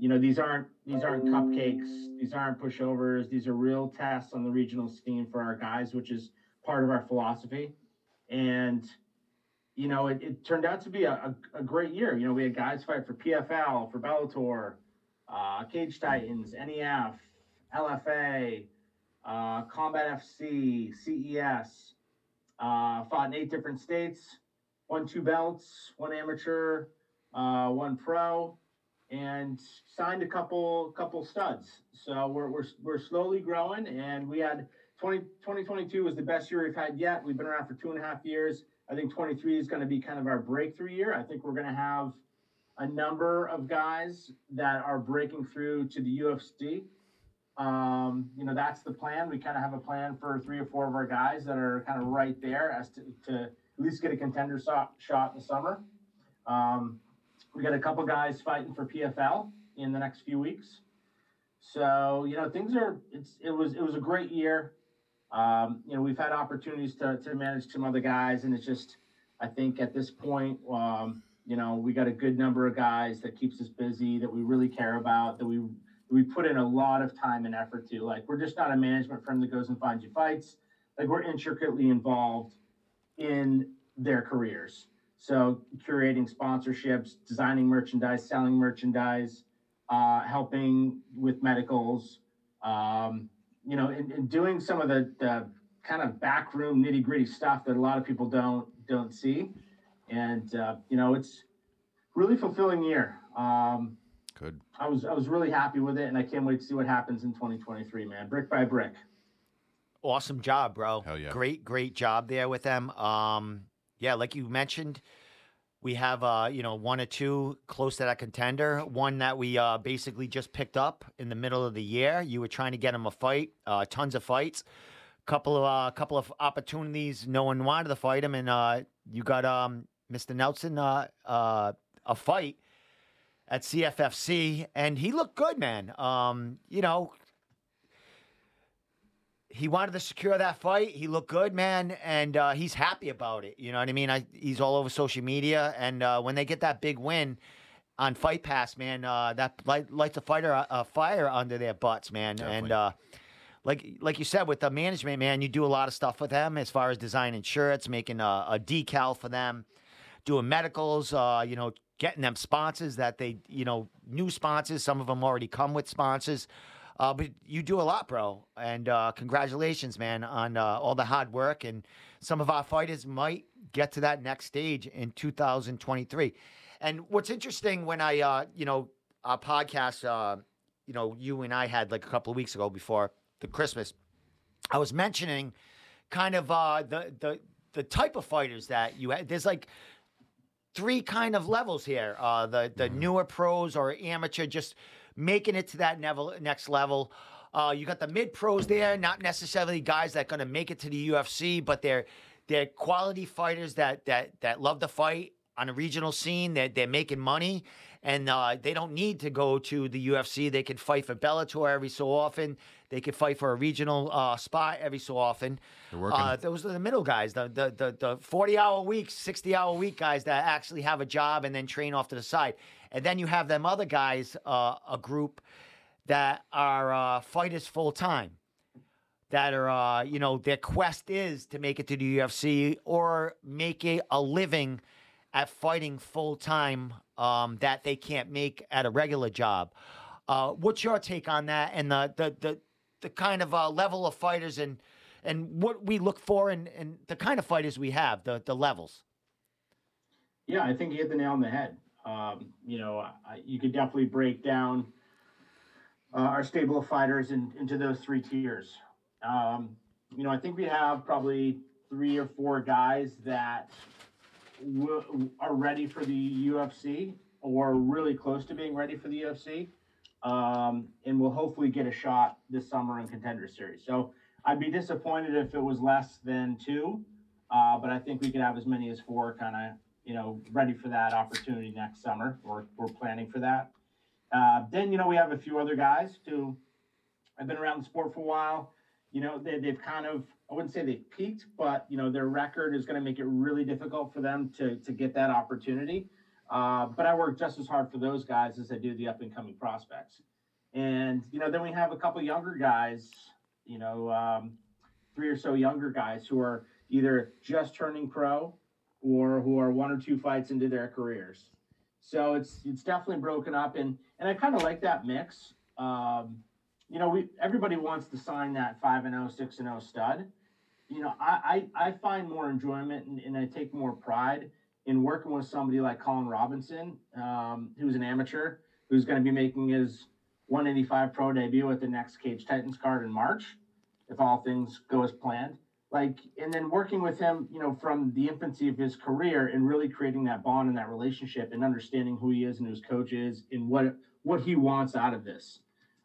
you know, these aren't these aren't cupcakes, these aren't pushovers, these are real tests on the regional scheme for our guys, which is part of our philosophy. And you know, it, it turned out to be a, a, a great year. You know, we had guys fight for PFL, for Bellator, uh, Cage Titans, NEF, LFA, uh, Combat FC, CES. Uh, fought in eight different states, won two belts, one amateur, uh, one pro, and signed a couple couple studs. So we're, we're, we're slowly growing, and we had 20, 2022 was the best year we've had yet. We've been around for two and a half years. I think 23 is going to be kind of our breakthrough year. I think we're going to have a number of guys that are breaking through to the UFC. Um, you know, that's the plan. We kind of have a plan for three or four of our guys that are kind of right there as to, to at least get a contender so- shot in the summer. Um, we got a couple guys fighting for PFL in the next few weeks. So, you know, things are, it's, it was, it was a great year. Um, you know, we've had opportunities to, to manage some other guys, and it's just, I think at this point, um, you know, we got a good number of guys that keeps us busy, that we really care about, that we we put in a lot of time and effort to. Like, we're just not a management firm that goes and finds you fights. Like, we're intricately involved in their careers. So, curating sponsorships, designing merchandise, selling merchandise, uh, helping with medicals, um, you know, and, and, doing some of the, the kind of backroom nitty gritty stuff that a lot of people don't don't see. And uh, you know, it's really fulfilling year. Um, Good. I was I was really happy with it, and I can't wait to see what happens in 2023, man. Brick by brick. Awesome job, bro. Hell yeah. Great, great job there with them. Um, yeah, like you mentioned, we have uh, you know, one or two close to that contender. One that we uh basically just picked up in the middle of the year. You were trying to get him a fight, uh, tons of fights. Couple of uh, couple of opportunities. No one wanted to fight him, and uh, you got um, Mr. Nelson uh, uh, a fight at CFFC, and he looked good, man. Um, you know, he wanted to secure that fight. He looked good, man, and uh, he's happy about it. You know what I mean? I, he's all over social media, and uh, when they get that big win on Fight Pass, man, uh, that light, lights a fighter a fire under their butts, man. Definitely. And uh, like like you said with the management, man, you do a lot of stuff with them as far as designing shirts, making a, a decal for them, doing medicals, uh, you know, getting them sponsors that they, you know, new sponsors. Some of them already come with sponsors. Uh, but you do a lot, bro. And uh, congratulations, man, on uh, all the hard work. And some of our fighters might get to that next stage in 2023. And what's interesting when I, uh, you know, our podcast, uh, you know, you and I had like a couple of weeks ago before the Christmas, I was mentioning kind of uh, the the the type of fighters that you had. There's like three kind of levels here. Uh, the the newer pros or amateur, just making it to that level, next level. Uh, you got the mid pros there, not necessarily guys that are going to make it to the UFC, but they're they're quality fighters that that that love to fight on a regional scene. They're they're making money, and uh, they don't need to go to the UFC. They can fight for Bellator every so often. They can fight for a regional uh, spot every so often. They're working. Uh, those are the middle guys, the the the, the forty hour week, sixty hour week guys that actually have a job and then train off to the side. And then you have them other guys, uh, a group that are uh, fighters full time. That are, uh, you know, their quest is to make it to the UFC or make a, a living at fighting full time um, that they can't make at a regular job. Uh, what's your take on that and the the the, the kind of uh, level of fighters and and what we look for and, and the kind of fighters we have, the the levels? Yeah, I think you hit the nail on the head. Um, you know, I, you could definitely break down uh, our stable of fighters in, into those three tiers. Um, you know, I think we have probably three or four guys that w- are ready for the UFC or really close to being ready for the UFC, um, and will hopefully get a shot this summer in Contender Series. So I'd be disappointed if it was less than two, uh, but I think we could have as many as four kind of you know, ready for that opportunity next summer. We're, we're planning for that. Uh, then, you know, we have a few other guys who have been around the sport for a while. You know, they, they've kind of, I wouldn't say they've peaked, but, you know, their record is going to make it really difficult for them to, to get that opportunity. Uh, but I work just as hard for those guys as I do the up and coming prospects. And, you know, then we have a couple younger guys, you know, um, three or so younger guys who are either just turning pro or who are one or two fights into their careers. So it's it's definitely broken up, and and I kind of like that mix. Um, you know, we everybody wants to sign that five and 0, 6 and 0 stud. You know, I, I, I find more enjoyment and, and I take more pride in working with somebody like Colin Robinson, um, who's an amateur, who's going to be making his 185 pro debut at the next Cage Titans card in March, if all things go as planned like and then working with him you know from the infancy of his career and really creating that bond and that relationship and understanding who he is and who his coach is and what what he wants out of this.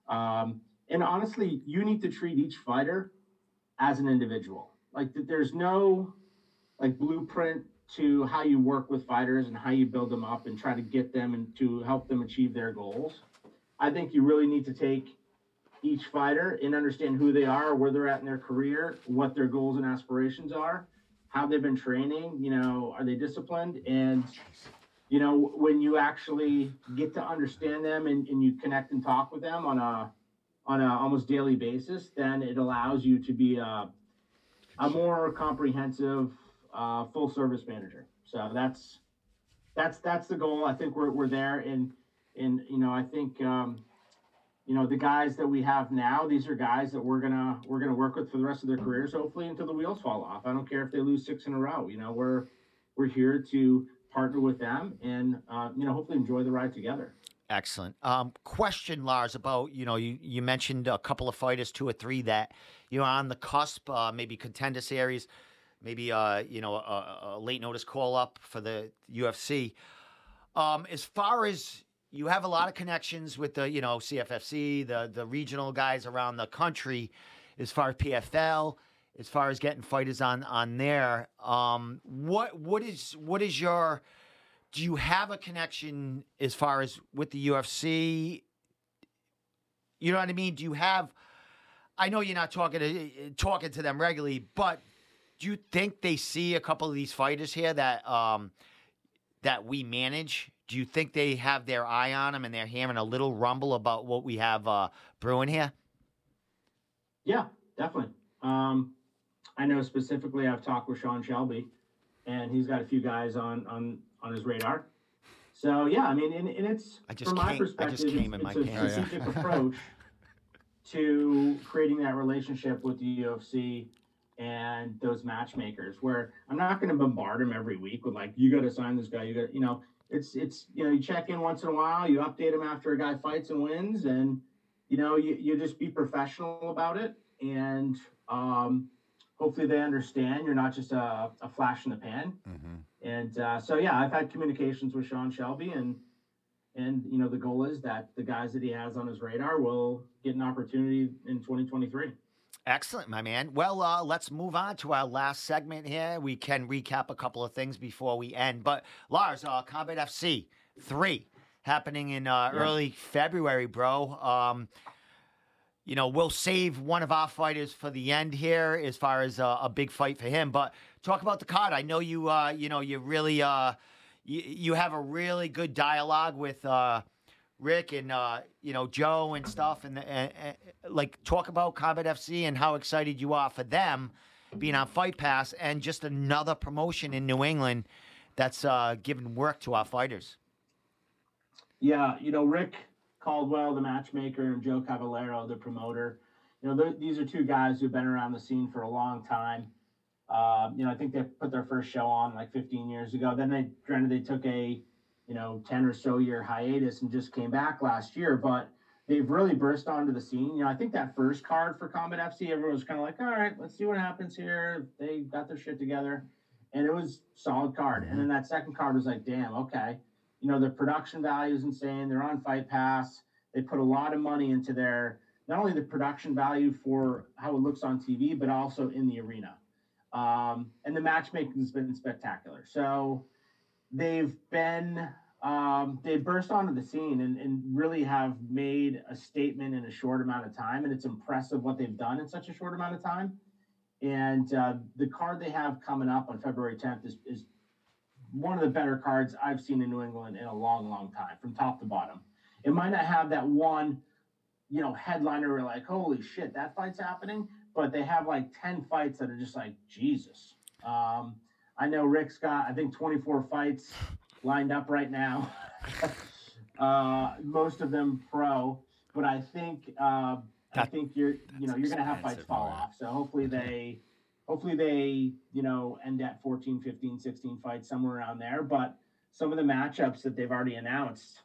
Um, and honestly you need to treat each fighter as an individual. Like there's no like blueprint to how you work with fighters and how you build them up and try to get them and to help them achieve their goals. I think you really need to take each fighter and understand who they are, where they're at in their career, what their goals and aspirations are, how they've been training, you know, are they disciplined? And you know, when you actually get to understand them and, and you connect and talk with them on a on a almost daily basis, then it allows you to be a, a more comprehensive, uh, full service manager. So that's that's that's the goal. I think we're we're there, and and you know I think um, you know the guys that we have now. These are guys that we're gonna we're gonna work with for the rest of their careers, hopefully until the wheels fall off. I don't care if they lose six in a row. You know we're we're here to partner with them and uh, you know hopefully enjoy the ride together. Excellent. Um, question, Lars, about you know you, you mentioned a couple of fighters, two or three that you know on the cusp, uh, maybe contender series, maybe uh, you know a, a late notice call up for the UFC. Um, as far as you have a lot of connections with the you know CFFC, the the regional guys around the country, as far as PFL, as far as getting fighters on on there. Um, what what is what is your do you have a connection as far as with the UFC? You know what I mean? Do you have? I know you're not talking to talking to them regularly, but do you think they see a couple of these fighters here that um, that we manage? Do you think they have their eye on him and they're hearing a little rumble about what we have uh, brewing here? Yeah, definitely. Um, I know specifically I've talked with Sean Shelby, and he's got a few guys on on on his radar. So yeah, I mean, and, and it's I just from my perspective, just came it's, in it's my a strategic [laughs] approach to creating that relationship with the UFC and those matchmakers. Where I'm not going to bombard them every week with like, you got to sign this guy. You got, you know, it's it's you know, you check in once in a while, you update them after a guy fights and wins, and you know, you you just be professional about it and. um hopefully they understand you're not just a, a flash in the pan. And uh, so, yeah, I've had communications with Sean Shelby, and and you know the goal is that the guys that he has on his radar will get an opportunity in 2023. Excellent, my man. Well, uh, let's move on to our last segment here. We can recap a couple of things before we end. But Lars, uh, Combat FC three happening in uh, Yeah. early February, bro. Um, you know, we'll save one of our fighters for the end here, as far as uh, a big fight for him. But talk about the card. I know you. Uh, you know, you really. Uh, you, you have a really good dialogue with. Uh, Rick and uh, you know Joe and stuff, and, and, and like talk about Combat FC and how excited you are for them being on Fight Pass and just another promotion in New England that's uh, giving work to our fighters. Yeah, you know Rick Caldwell, the matchmaker, and Joe Cavallero, the promoter. You know these are two guys who've been around the scene for a long time. Uh, you know, I think they put their first show on like 15 years ago. Then they, granted, they took a, you know, 10 or so year hiatus and just came back last year. But they've really burst onto the scene. You know, I think that first card for Combat FC, everyone was kind of like, all right, let's see what happens here. They got their shit together, and it was solid card. And then that second card was like, damn, okay. You know, the production value is insane. They're on Fight Pass. They put a lot of money into their not only the production value for how it looks on TV, but also in the arena. Um, and the matchmaking has been spectacular. So they've been um, they burst onto the scene and, and really have made a statement in a short amount of time. And it's impressive what they've done in such a short amount of time. And uh, the card they have coming up on February 10th is, is one of the better cards I've seen in New England in a long, long time, from top to bottom. It might not have that one, you know, headliner where like, holy shit, that fight's happening, but they have like 10 fights that are just like, Jesus. Um, I know Rick's got, I think, 24 fights lined up right now. [laughs] uh, most of them pro, but I think uh, I think you're you know you're gonna have fights fall off. So hopefully they hopefully they you know end at 14, 15, 16 fights somewhere around there. But some of the matchups that they've already announced,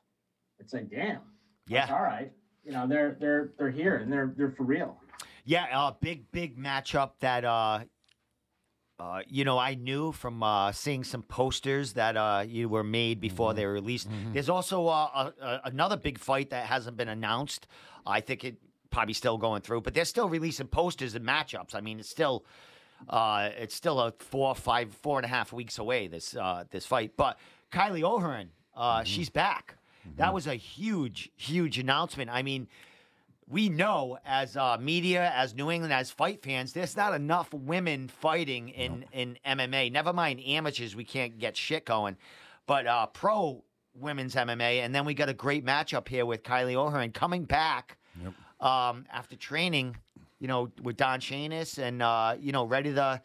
it's like damn, Yeah, all right. You know they're they're they're here and they're they're for real. Yeah, uh, big big matchup that uh, uh, you know I knew from uh, seeing some posters that uh, you were made before they were released. There's also uh, a, a, another big fight that hasn't been announced. I think it probably still going through, but they're still releasing posters and matchups. I mean, it's still uh, it's still a four, five, four and a half weeks away. This uh, this fight, but Kylie O'Hearn, uh, she's back. That was a huge, huge announcement. I mean, we know as uh, media, as New England, as fight fans, there's not enough women fighting in, in MMA. Never mind amateurs, we can't get shit going. but uh, pro women's MMA, and then we got a great matchup here with Kylie O'Hearn coming back Yep. um, after training, you know, with Don Shainis, and uh, you know, ready to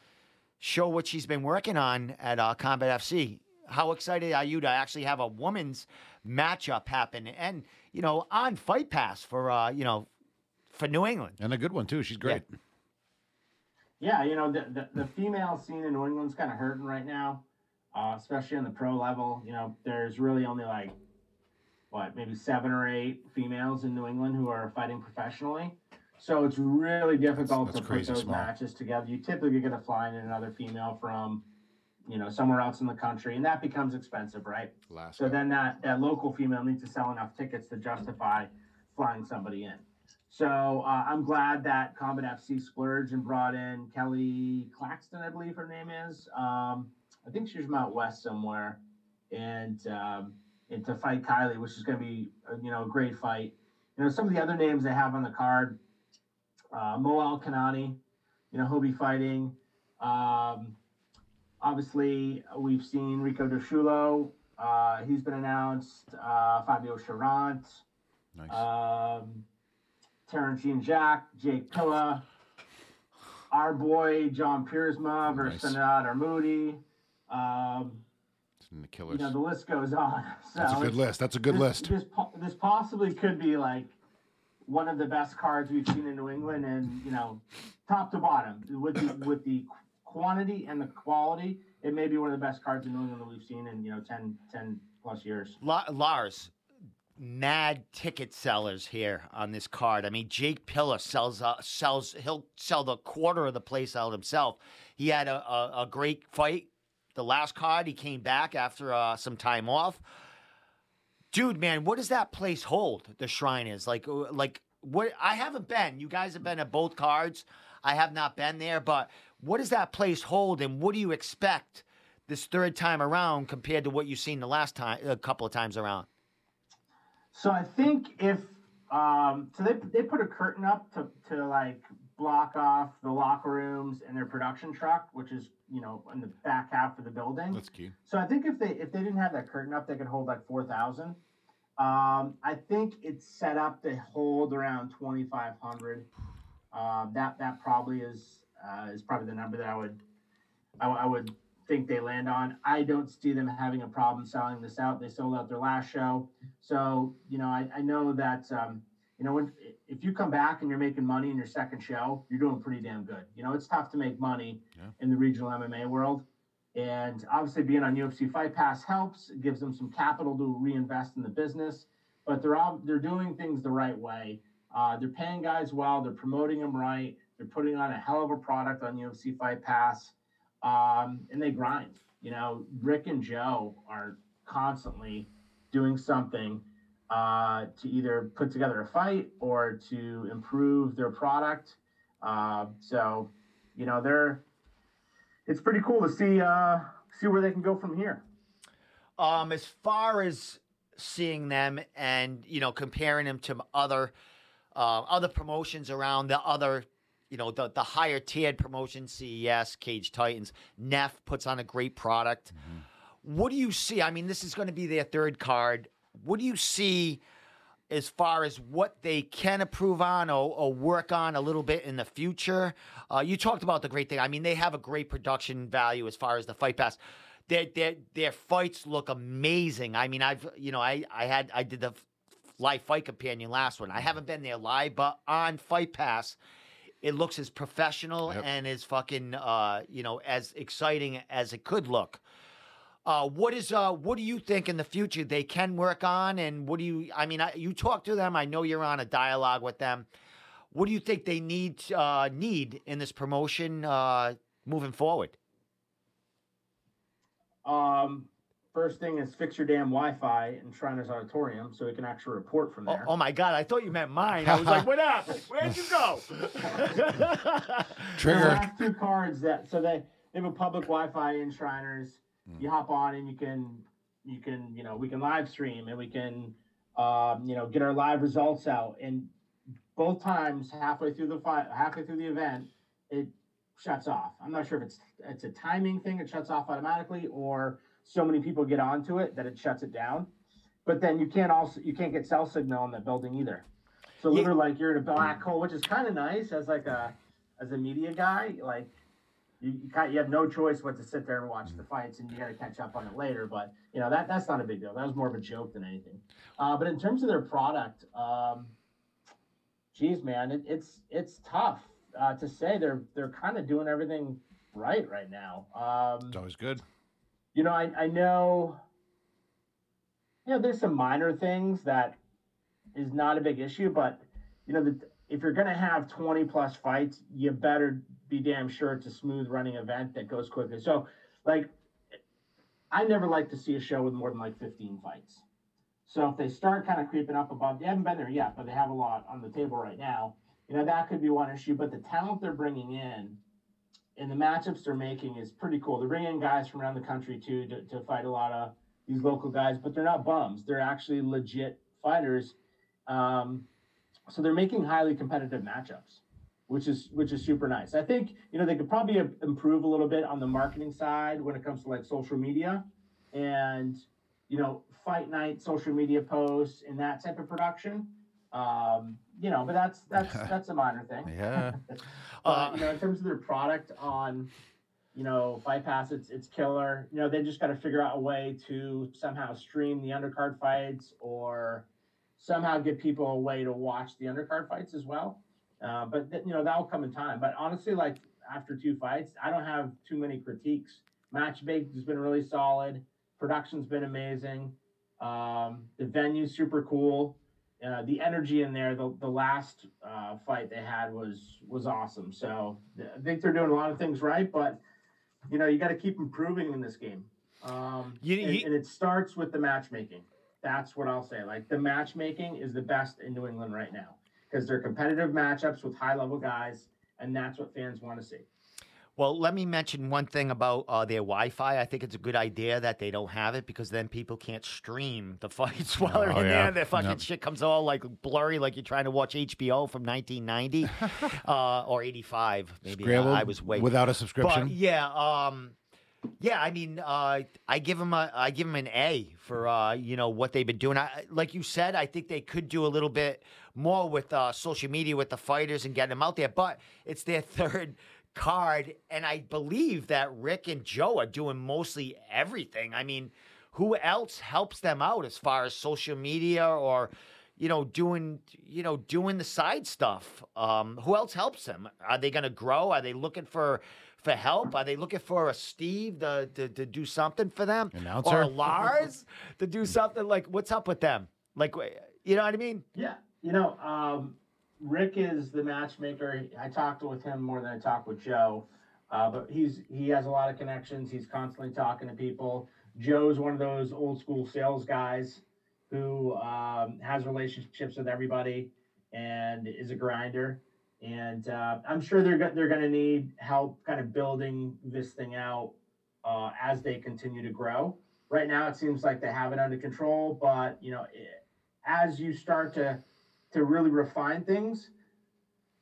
show what she's been working on at uh, Combat FC. How excited are you to actually have a women's matchup happen, and you know, on Fight Pass for uh, you know, for New England? And a good one too. She's great. Yeah, you know, the, the, the female scene in New England's kind of hurting right now, uh, especially on the pro level. You know, there's really only like, what, maybe seven or eight females in New England who are fighting professionally. So it's really difficult That's to put those small. matches together. You typically get a fly in another female from, you know, somewhere else in the country, and that becomes expensive, right? Last. So then that, that local female needs to sell enough tickets to justify flying somebody in. So uh, I'm glad that Combat FC splurged and brought in Kelly Claxton, I believe her name is. Um, I think she's from out west somewhere, and um, and to fight Kylie, which is going to be uh, you know a great fight. You know some of the other names they have on the card, uh, Mo Al Kanani, you know he'll be fighting. Um, obviously, we've seen Rico DiSciullo. Uh, he's been announced. Uh, Fabio Cherant. Nice. Um, Terrence Jean Jack, Jake Pilla, our boy John Piersma versus Nice. Sanad Armudi. Um, It's in the you know, the list goes on. [laughs] So That's a good list. That's a good this, list. This, po- this possibly could be like one of the best cards we've seen in New England, and you know, top to bottom with the with the quantity and the quality, it may be one of the best cards in New England that we've seen in you know 10, 10 plus years. La- Lars, mad ticket sellers here on this card. I mean, Jake Pillar sells uh, sells he'll sell the quarter of the place out himself. He had a, a, a great fight. The last card, he came back after uh, some time off. Dude, man, what does that place hold? The Shrine is like, uh, like what? I haven't been. You guys have been at both cards. I have not been there, but what does that place hold, and what do you expect this third time around compared to what you've seen the last time, a couple of times around? So I think if um, so they they put a curtain up to to like block off the locker rooms and their production truck, which is you know in the back half of the building. That's key. So I think if they if they didn't have that curtain up, they could hold like four thousand. Um, I think it's set up to hold around twenty five hundred. Um, that that probably is uh, is probably the number that I would I, I would think they land on. I don't see them having a problem selling this out. They sold out their last show, so you know I, I know that um, you know when if you come back and you're making money in your second show, you're doing pretty damn good. You know it's tough to make money Yeah. in the regional MMA world. And obviously, being on UFC Fight Pass helps. It gives them some capital to reinvest in the business. But they're all, they're doing things the right way. Uh, they're paying guys well. They're promoting them right. They're putting on a hell of a product on UFC Fight Pass, um, and they grind. You know, Rick and Joe are constantly doing something uh, to either put together a fight or to improve their product. Uh, so, you know, they're it's pretty cool to see uh, see where they can go from here. Um, as far as seeing them and you know comparing them to other uh, other promotions around the other you know the the higher tiered promotion CES, Cage Titans, Neff puts on a great product. What do you see? I mean, this is going to be their third card. What do you see as far as what they can improve on or, or work on a little bit in the future? Uh, you talked about the great thing. I mean, they have a great production value as far as the fight pass. Their their their fights look amazing. I mean, I've you know I I had I did the live fight companion last one. I haven't been there live, but on Fight Pass, it looks as professional Yep. and as fucking uh you know as exciting as it could look. Uh, what is uh, what do you think in the future they can work on, and what do you? I mean, I, you talk to them. I know you're on a dialogue with them. What do you think they need uh, need in this promotion uh, moving forward? Um, first thing is fix your damn Wi-Fi in Shriners Auditorium so we can actually report from Oh, there. oh my God! I thought you meant mine. I was like, what happened? Where'd you go? The [laughs] Trigger. last two cards that so they, they have a public Wi-Fi in Shriners. You hop on and you can you can you know we can live stream and we can um, you know get our live results out and both times halfway through the fight halfway through the event it shuts off. I'm not sure if it's it's a timing thing it shuts off automatically or so many people get onto it that it shuts it down. But then you can't also you can't get cell signal in that building either. So Yeah. literally, like you're in a black hole, which is kind of nice as like a as a media guy. Like you you, kind you have no choice but to sit there and watch the fights, and you got to catch up on it later. But you know that that's not a big deal. That was more of a joke than anything. Uh, but in terms of their product, um, geez, man, it, it's it's tough uh, to say they're they're kind of doing everything right right now. Um, It's always good. You know, I, I know, you know, there's some minor things that is not a big issue, but you know, the, if you're going to have 20 plus fights, you better be damn sure it's a smooth running event that goes quickly. So, like, I never like to see a show with more than like 15 fights. So if they start kind of creeping up above, they haven't been there yet, but they have a lot on the table right now. You know, that could be one issue, but the talent they're bringing in and the matchups they're making is pretty cool. They're bringing in guys from around the country too to, to fight a lot of these local guys, but they're not bums. They're actually legit fighters. Um, so they're making highly competitive matchups, which is which is super nice. I think you know they could probably improve a little bit on the marketing side when it comes to like social media and you know fight night social media posts and that type of production. Um, you know, but that's that's [laughs] that's a minor thing. Yeah. [laughs] Uh, you know, in terms of their product on, you know, Fight Pass, it's it's killer. You know, they just got to figure out a way to somehow stream the undercard fights or somehow give people a way to watch the undercard fights as well. Uh, but th- you know, that'll come in time. But honestly, like after two fights, I don't have too many critiques. Match baked has been really solid. Production's been amazing. Um, the venue's super cool uh, the energy in there, the, the last uh, fight they had was was awesome. So I think they're doing a lot of things right, but you know you got to keep improving in this game. Um, You- and, you- and it starts with the matchmaking. That's what I'll say. Like the matchmaking is the best in New England right now because they're competitive matchups with high level guys, and that's what fans want to see. Well, let me mention one thing about uh, their Wi-Fi. I think it's a good idea that they don't have it because then people can't stream the fights [laughs] while they're Oh, in yeah. there. Their fucking Yep. shit comes all like blurry, like you're trying to watch HBO from 1990 [laughs] uh, or 85. Maybe uh, Scrambled I was way without a subscription. But yeah, um, yeah. I mean, uh, I give them a, I give them an A for uh, you know what they've been doing. I, like you said, I think they could do a little bit more with uh, social media with the fighters and getting them out there. But it's their [laughs] third card, and I believe that Rick and Joe are doing mostly everything. I mean, who else helps them out as far as social media or? you know, doing you know doing the side stuff. Um, who else helps them? Are they going to grow? Are they looking for for help? Are they looking for a Steve to to, to do something for them, or Announcer? a Lars to do something? Like, what's up with them? Like, you know what I mean? Yeah, you know, um, Rick is the matchmaker. I talked with him more than I talked with Joe, uh, but he's he has a lot of connections. He's constantly talking to people. Joe's one of those old school sales guys who um, has relationships with everybody and is a grinder. And uh, I'm sure they're they're going to need help kind of building this thing out uh, as they continue to grow. Right now, it seems like they have it under control, but you know, it, as you start to to really refine things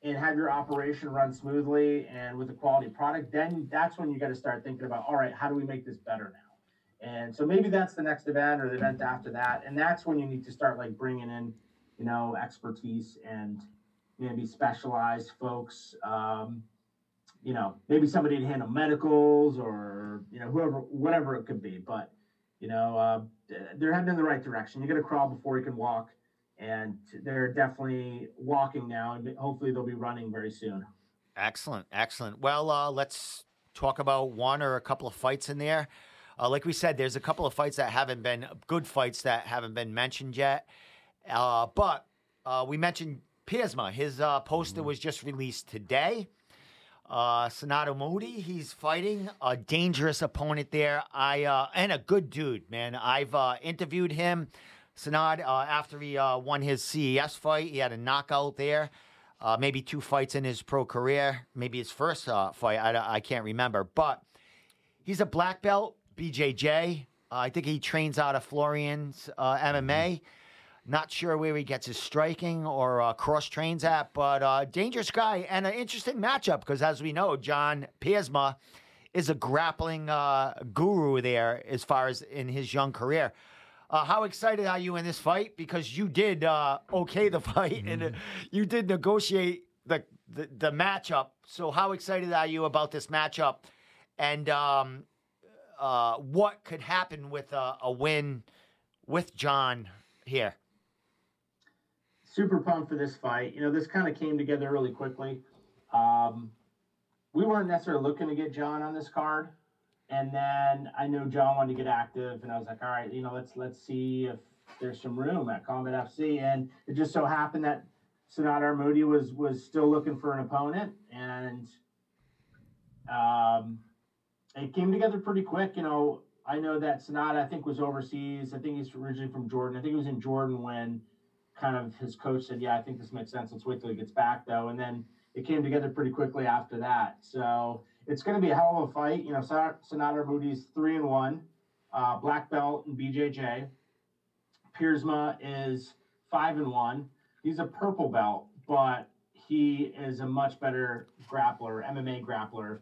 and have your operation run smoothly and with a quality product, then that's when you got to start thinking about, all right, how do we make this better now? And so maybe that's the next event or the event after that, and that's when you need to start like bringing in, you know, expertise and maybe specialized folks. Um, you know, maybe somebody to handle medicals or you know whoever, whatever it could be. But you know, uh, they're heading in the right direction. You got to crawl before you can walk, and they're definitely walking now, and hopefully they'll be running very soon. Excellent, excellent. Well, uh, let's talk about one or a couple of fights in there. Uh, like we said, there's a couple of fights that haven't been good fights that haven't been mentioned yet. Uh, but uh, we mentioned Piersma. His uh, poster was just released today. Uh, Sanad Armudi, he's fighting a dangerous opponent there. I uh, and a good dude, man. I've uh, interviewed him, Sanad, uh, after he uh, won his CES fight. He had a knockout there. Uh, maybe two fights in his pro career, maybe his first uh, fight. I, I can't remember, but he's a black belt, BJJ. Uh, I think he trains out of Florian's uh, MMA. Not sure where he gets his striking or uh, cross trains at, but uh, dangerous guy and an interesting matchup because, as we know, John Piersma is a grappling uh, guru there as far as in his young career. Uh, how excited are you in this fight? Because you did uh, okay the [laughs] fight and uh, you did negotiate the, the the matchup. So how excited are you about this matchup? And um, uh, what could happen with a, a win with John here? super pumped for this fight. You know, this kind of came together really quickly. Um, we weren't necessarily looking to get John on this card, and then I knew John wanted to get active, and I was like, all right, you know, let's let's see if there's some room at Combat FC, and it just so happened that Sanad Armudi was was still looking for an opponent, and um, it came together pretty quick. You know, I know that Sanad I think was overseas. I think he's originally from Jordan. I think he was in Jordan when kind of his coach said, "Yeah, I think this makes sense. Let's wait till he gets back, though." And then it came together pretty quickly after that. So it's going to be a hell of a fight. You know, Sanad Armudi's three and one, uh, black belt in BJJ. Piersma is five and one. He's a purple belt, but he is a much better grappler, MMA grappler,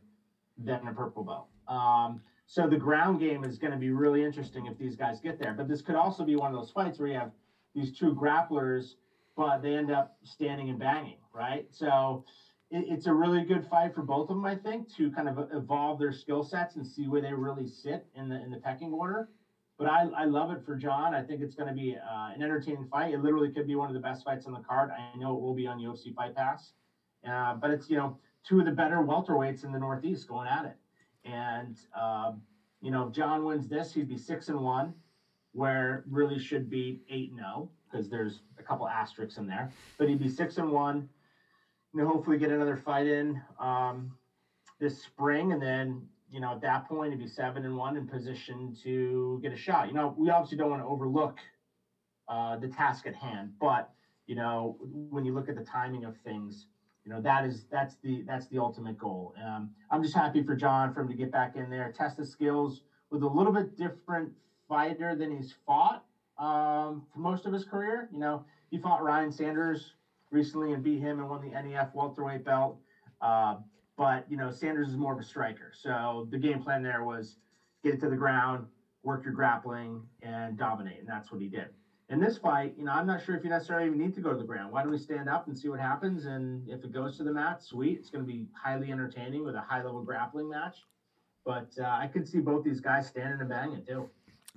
than a purple belt. Um, so the ground game is going to be really interesting if these guys get there. But this could also be one of those fights where you have these two grapplers, but they end up standing and banging, right? So it, it's a really good fight for both of them, I think, to kind of evolve their skill sets and see where they really sit in the in the pecking order. But I, I love it for John. I think it's going to be uh, an entertaining fight. It literally could be one of the best fights on the card. I know it will be on UFC Fight Pass, uh, but it's you know two of the better welterweights in the Northeast going at it. And um, you know, if John wins this, he'd be six and one where really should be eight and zero because there's a couple asterisks in there. But he'd be six and one. You know, hopefully get another fight in um, this spring, and then you know at that point he'd be seven and one in position to get a shot. You know, we obviously don't want to overlook uh, the task at hand, but you know when you look at the timing of things. You know that is that's the that's the ultimate goal. Um, I'm just happy for John for him to get back in there, test his skills with a little bit different fighter than he's fought um, for most of his career. You know, he fought Ryan Sanders recently and beat him and won the NEF welterweight belt. Uh, but you know, Sanders is more of a striker. So the game plan there was get it to the ground, work your grappling, and dominate, and that's what he did. In this fight, you know, I'm not sure if you necessarily even need to go to the ground. Why don't we stand up and see what happens? And if it goes to the mat, sweet. It's going to be highly entertaining with a high level grappling match. But uh, I could see both these guys standing and banging too.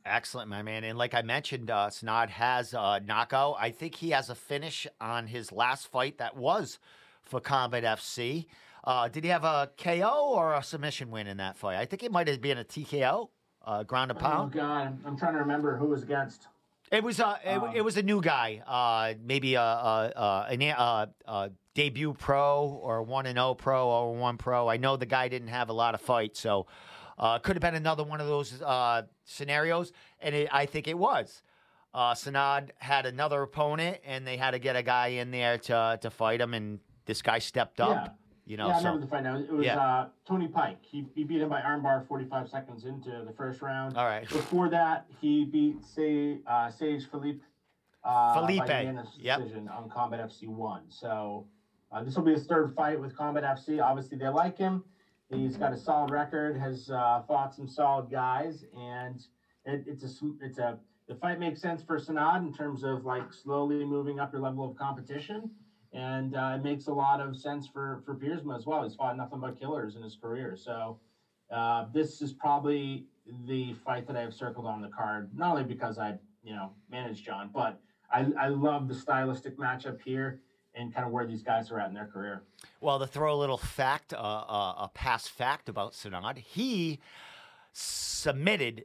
Excellent, my man. And like I mentioned, uh, Sanad has a knockout. I think he has a finish on his last fight that was for Combat FC. Uh, did he have a KO or a submission win in that fight? I think it might have been a TKO, uh, ground and pound. Oh God, I'm trying to remember who was against. It was a it, um, it was a new guy, uh, maybe a, a, a, a, a debut pro or one and zero oh pro or one pro. I know the guy didn't have a lot of fights, so uh, could have been another one of those uh, scenarios, and it, I think it was. Uh, Sanad had another opponent, and they had to get a guy in there to to fight him, and this guy stepped up. Yeah. You know, yeah, I so, remember the fight now. It was Yeah. uh, Tony Pike. He, he beat him by armbar 45 seconds into the first round. all right. Before that, he beat Say, uh, Sage Philippe. Uh, Felipe, By yep. decision on Combat FC 1. So uh, this will be his third fight with Combat FC. Obviously, they like him. He's got a solid record, has uh, fought some solid guys, and it, it's a it's a the fight makes sense for Sanad in terms of like slowly moving up your level of competition, and uh, it makes a lot of sense for for Piersma as well. He's fought nothing but killers in his career, so uh, this is probably the fight that I have circled on the card. Not only because I you know manage John, but I I love the stylistic matchup here and kind of where these guys are at in their career. Well, to throw a little fact, uh, uh, a past fact about Sanad, he submitted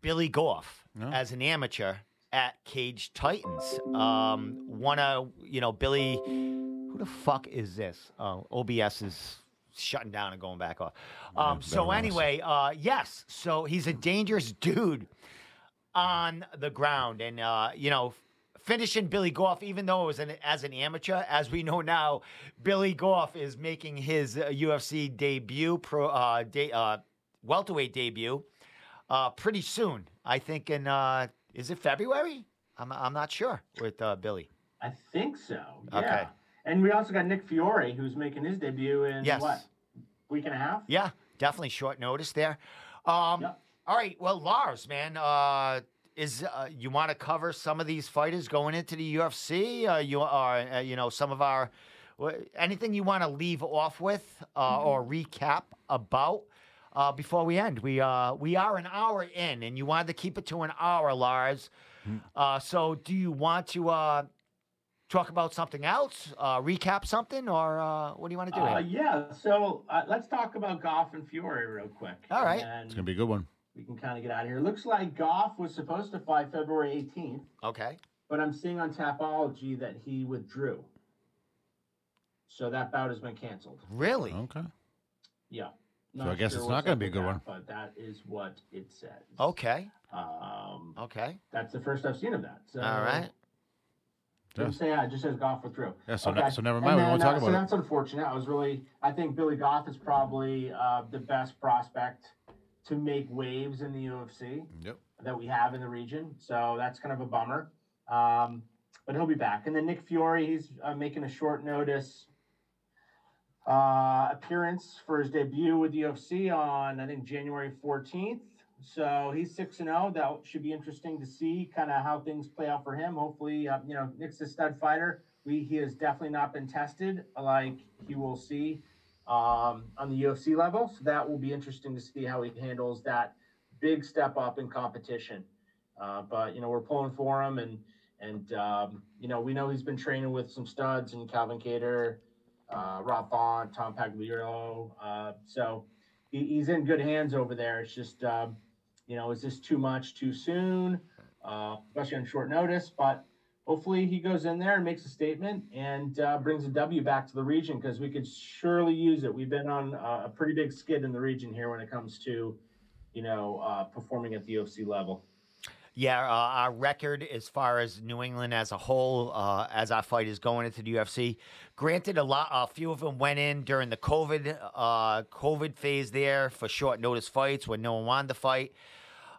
Billy Goff No. as an amateur at Cage Titans. Um, one of you know Billy, who the fuck is this? Oh, OBS is shutting down and going back off. Um, better so anyway, uh, yes, so he's a dangerous dude on the ground, and uh, you know. Finishing Billy Goff, even though it was an, as an amateur, as we know now, Billy Goff is making his uh, UFC debut, pro uh, de- uh, welterweight debut, uh, pretty soon. I think in uh, is it February? I'm I'm not sure with uh, Billy. I think so. Yeah. Okay. And we also got Nick Fiore, who's making his debut in Yes. what week and a half. Yeah, definitely short notice there. Um, Yep. All right, well, Lars, man, uh, is uh, you want to cover some of these fighters going into the UFC? Uh, you are, uh, you know, some of our anything you want to leave off with uh, or recap about uh, before we end. We uh, we are an hour in, and you wanted to keep it to an hour, Lars. Uh, so, do you want to uh, talk about something else, uh, recap something, or uh, what do you want to do? Uh, yeah. So uh, let's talk about Goff and Fiore real quick. All right. And It's gonna be a good one. We can kind of get out of here. Looks like Goff was supposed to fight February 18th, Okay. but I'm seeing on Tapology that he withdrew. So that bout has been canceled. Really? Okay. Yeah. So I guess it's not gonna be a good that, one. But that is what it says. Okay. Um, Okay. that's the first I've seen of that. So All right. Didn't Yes. say yeah, it just says Goff withdrew. Yeah, so, ne- Okay. so never And mind. We won't talk uh, so about it. that's unfortunate. I was really, I think Billy Goff is probably uh, the best prospect to make waves in the UFC Yep. that we have in the region. So that's kind of a bummer. Um, but he'll be back. And then Nick Fiore, he's uh, making a short notice uh, appearance for his debut with the UFC on, I think, January 14th. So he's 6 and 0. That should be interesting to see kind of how things play out for him. Hopefully, uh, you know, Nick's a stud fighter. We, he has definitely not been tested like he will see um, on the UFC level. So that will be interesting to see how he handles that big step up in competition. Uh, but you know, we're pulling for him, and and um, you know, we know he's been training with some studs and Calvin Kattar, uh, Rob Font, Tom Pagliaro. Uh, so he, he's in good hands over there. It's just, um, you know, is this too much too soon, uh, especially on short notice? But hopefully he goes in there and makes a statement and uh, brings a W back to the region because we could surely use it. We've been on uh, a pretty big skid in the region here when it comes to, you know, uh, performing at the UFC level. Yeah, uh, our record as far as New England as a whole, uh, as our fight is going into the UFC. Granted, a lot, a few of them went in during the COVID, uh, COVID phase there for short notice fights when no one wanted to fight.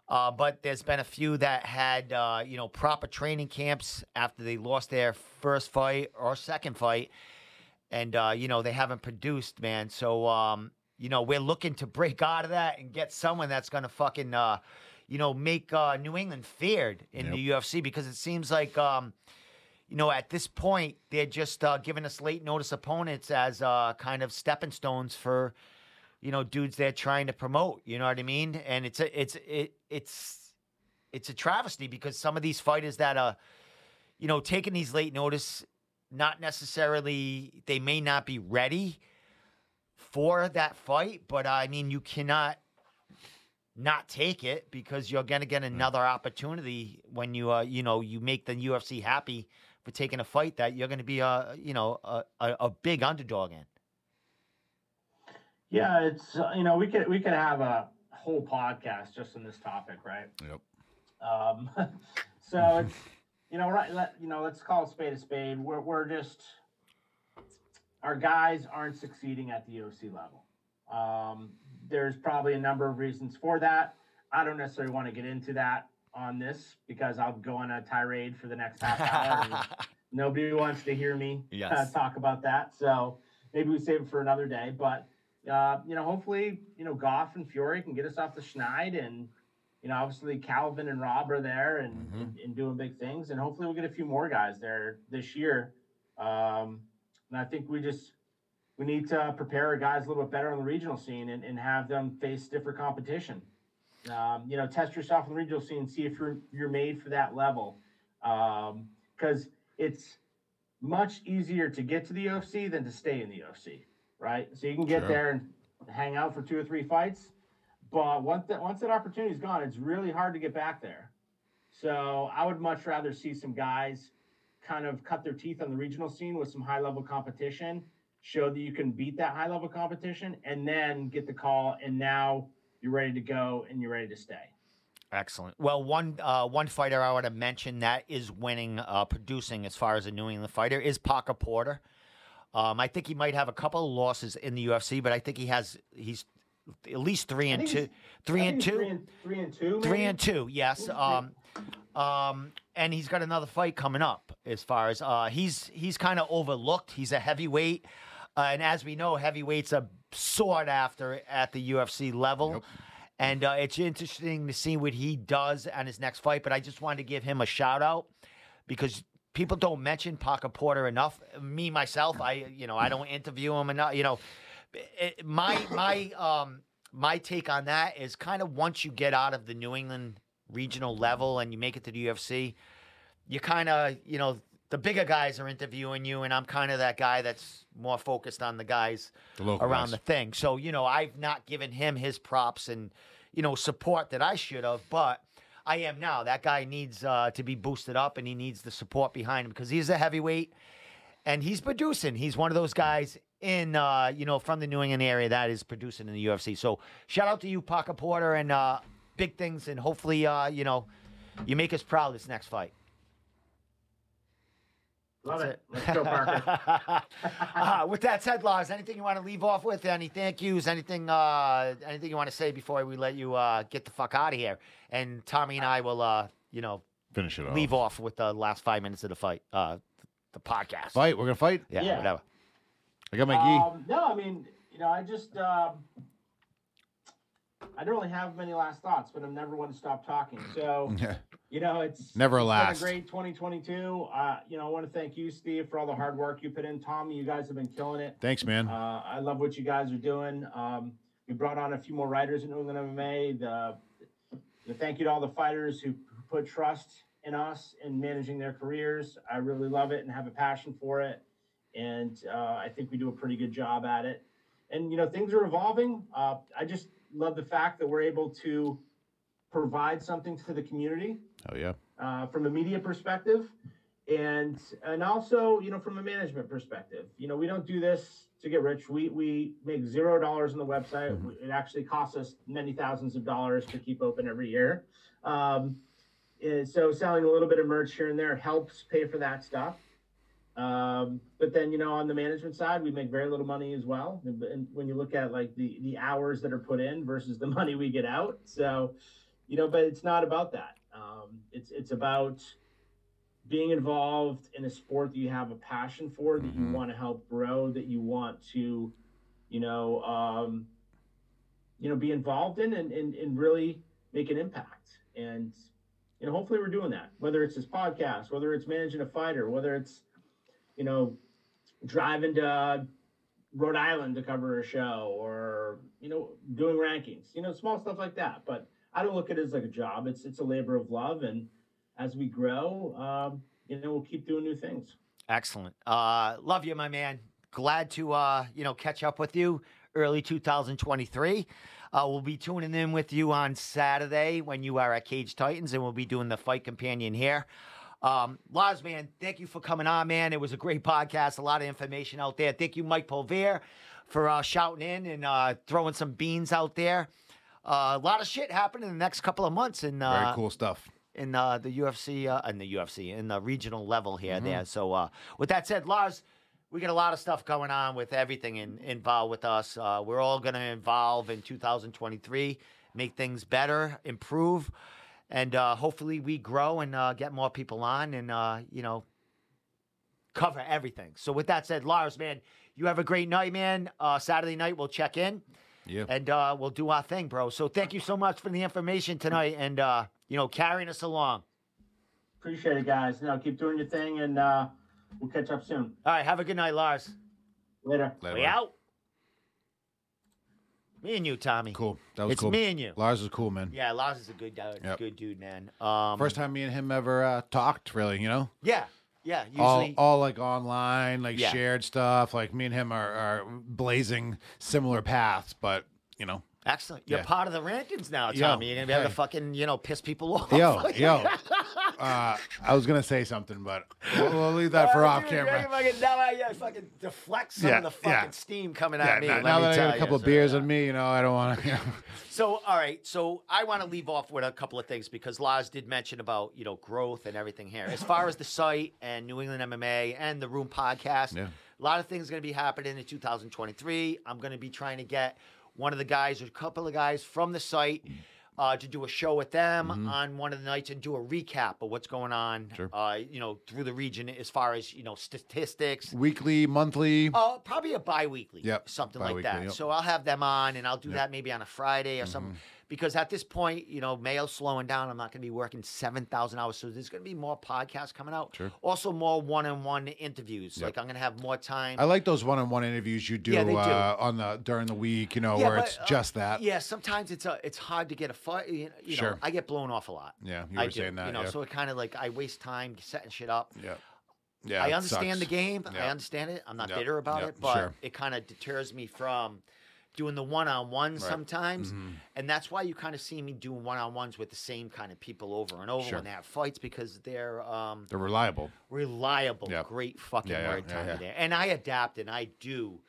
Uh, but there's been a few that had, uh, you know, proper training camps after they lost their first fight or second fight, and uh, you know they haven't produced, man. So, um, you know, we're looking to break [laughs] out of that and get someone that's gonna fucking, uh, you know, make uh, New England feared in the UFC because it seems like, um, you know, at this point they're just uh, giving us late notice opponents as uh, kind of stepping stones for you know, dudes they're trying to promote. You know what I mean? And it's a, it's it it's it's a travesty because some of these fighters that are, you know, taking these late notice, not necessarily they may not be ready for that fight, but uh, I mean you cannot not take it because you're gonna get mm. another opportunity when you uh you know you make the UFC happy for taking a fight that you're gonna be a you know a, a, a big underdog in. Yeah, it's uh, you know we could we could have a whole podcast just on this topic, right? Yep. Um, [laughs] so it's [laughs] you know right let you know let's call a spade a spade. We're we're just our guys aren't succeeding at the OC level. Um, there's probably a number of reasons for that. I don't necessarily want to get into that on this because I'll go on a tirade for the next half hour. and [laughs] nobody wants to hear me uh, talk about that. So maybe we save it for another day. But uh, you know, hopefully, you know, Goff and Fiore can get us off the schneid, and you know, obviously Calvin and Rob are there and, Mhm. and, and doing big things, and hopefully we'll get a few more guys there this year. Um, and I think we just we need to prepare our guys a little bit better on the regional scene and, and have them face stiffer competition. Um, you know, test yourself in the regional scene, see if you're you're made for that level, because it's much easier to get to the UFC than to stay in the UFC, right? So you can get Sure. there and hang out for two or three fights, but once that once that opportunity's gone, it's really hard to get back there. So I would much rather see some guys kind of cut their teeth on the regional scene with some high level competition, show that you can beat that high level competition, and then get the call, and now you're ready to go and you're ready to stay. Excellent. Well, one uh, one fighter I want to mention that is winning, uh, producing as far as a New England fighter is Parker Porter. Um, I think he might have a couple of losses in the UFC, but I think he has he's at least three and two, three and two, Three and, three and two. three and two. Yes. Um, um, and he's got another fight coming up. As far as uh, he's he's kind of overlooked. He's a heavyweight, uh, and as we know, heavyweights are sought after at the UFC level. Yep. And uh, it's interesting to see what he does on his next fight. But I just wanted to give him a shout out because people don't mention Parker Porter enough. Me myself, I you know I don't interview him enough. You know, it, my my um my take on that is kind of once you get out of the New England regional level and you make it to the UFC, you kind of you know the bigger guys are interviewing you, and I'm kind of that guy that's more focused on the guys The around guys. the thing. So you know I've not given him his props and you know support that I should have, but. I am now. That guy needs uh, to be boosted up, and he needs the support behind him because he's a heavyweight, and he's producing. He's one of those guys in, uh, you know, from the New England area that is producing in the UFC. So shout out to you, Parker Porter, and uh, big things, and hopefully, uh, you know, you make us proud this next fight. Love That's it. Let's go, Parker. [laughs] uh, with that said, Lars, anything you want to leave off with? Any thank yous? Anything? Uh, anything you want to say before we let you uh, get the fuck out of here? And Tommy and I will, uh, you know, Finish it off. leave off with the last five minutes of the fight, uh, the podcast. Fight. We're gonna fight. Yeah, Yeah. whatever. I got my gi. Um, no, I mean, you know, I just, um, I don't really have many last thoughts, but I'm never one to stop talking. So, [laughs] you know, it's Never it's been last. a great 2022. Uh, you know, I want to thank you, Steve, for all the hard work you put in. Tommy, you guys have been killing it. Thanks, man. Uh, I love what you guys are doing. Um, we brought on a few more writers in New England MMA. The, the thank you to all the fighters who, who put trust in us in managing their careers. I really love it and have a passion for it, and uh, I think we do a pretty good job at it. And you know, things are evolving. Uh, I just love the fact that we're able to provide something to the community oh yeah. uh, from a media perspective and and also you know from a management perspective. You know we don't do this to get rich. We we make zero dollars on the website. Mhm. it actually costs us many thousands of dollars to keep open every year. Um, so selling a little bit of merch here and there helps pay for that stuff um, but then you know on the management side we make very little money as well. And, and when you look at like the the hours that are put in versus the [laughs] money we get out. So you know but it's not about that. Um, it's it's about being involved in a sport that you have a passion for that you Mhm. want to help grow that you want to you know um, you know be involved in and, and, and really make an impact. And you know hopefully we're doing that. Whether it's this podcast whether it's managing a fighter whether it's you know driving to rhode island to cover a show or you know doing rankings you know small stuff like that but i don't look at it as like a job it's it's a labor of love and as we grow um, you know we'll keep doing new things Excellent. Uh, love you, my man. Glad to uh, you know catch up with you early 2023. Uh, we'll be tuning in with you on Saturday when you are at Cage Titans, and we'll be doing the fight companion here. Um, Lars, man, thank you for coming on, man. It was a great podcast, a lot of information out there. Thank you, Mike Pulver, for uh, shouting in and uh, throwing some beans out there. Uh, a lot of shit happened in the next couple of months, and uh, Very cool stuff. in uh, the UFC, uh, in the UFC, in the regional level here, Mm-hmm. there. So, uh, with that said, Lars, we got a lot of stuff going on with everything in, involved with us. Uh, we're all going to involve in 2023, make things better, improve, and uh, hopefully we grow and uh, get more people on and, uh, you know, cover everything. So, with that said, Lars, man, you have a great night, man. Uh, Saturday night, we'll check in Yeah. and uh, we'll do our thing, bro. So thank you so much for the information tonight, and uh, you know, carrying us along. appreciate it guys now keep doing your thing and uh, we'll catch up soon All right, have a good night, Lars. later Later, we out. Me and you, Tommy. Cool. That was It's cool. me and you. Lars is cool, man. Yeah, Lars is a good dude. Yep. Good dude, man. Um, First time me and him ever uh, talked, really. You know, Yeah, yeah. all Usually, all like online, like Yeah. shared stuff. Like me and him are, are blazing similar paths, but you know, excellent. You're yeah. part of the rankings now, Yo, Tommy. You're gonna be able to fucking, you know, piss people [laughs] off. yo, yo. [laughs] Uh, I was gonna say something, but we'll, we'll leave that for Uh, off camera. you Fucking, now I yeah, fucking deflect some Yeah, of the fucking yeah. steam coming Yeah, at me. now, let now me that I got a you. couple So, beers yeah. on me, you know, I don't want to. You know. So, all right. So, I want to leave off with a couple of things because Lars did mention about you know growth and everything here. As far as the site and New England MMA and the Room podcast, Yeah. a lot of things going to be happening in 2023. I'm going to be trying to get one of the guys or a couple of guys from the site uh, to do a show with them on one of the nights and do a recap of what's going on, Mm-hmm. Sure. uh, you know, through the region as far as you know statistics. Weekly, monthly. Oh, probably a bi-weekly, Yep, something bi-weekly, like that. yep. So I'll have them on, and I'll do Yep. Mm-hmm. that maybe on a Friday or something. Because at this point, you know, Mayo's slowing down. I'm not going to be working seven thousand hours, so there's going to be more podcasts coming out. Sure. Also, more one-on-one interviews. Yep. Like I'm going to have more time. I like those one-on-one interviews you do, Yeah, do. Uh, on the during the week. You know, Yeah, where but, it's uh, just that. Yeah, sometimes it's a, it's hard to get a fight. You know, Sure. I get blown off a lot. Yeah, you I were do, saying that. You know, yeah. so it kind of like I waste time setting shit up. yeah. Yeah. I understand sucks. the game. I understand it. I'm not Yep, bitter about yep, it, but sure. it kind of deters me from doing the one-on-one Right. sometimes, Mhm. and that's why you kind of see me doing one-on-ones with the same kind of people over and over Sure. when they have fights because they're um, They're reliable. reliable. Yep. Great fucking Yeah, yeah, word, yeah, yeah. There, and I adapt and I do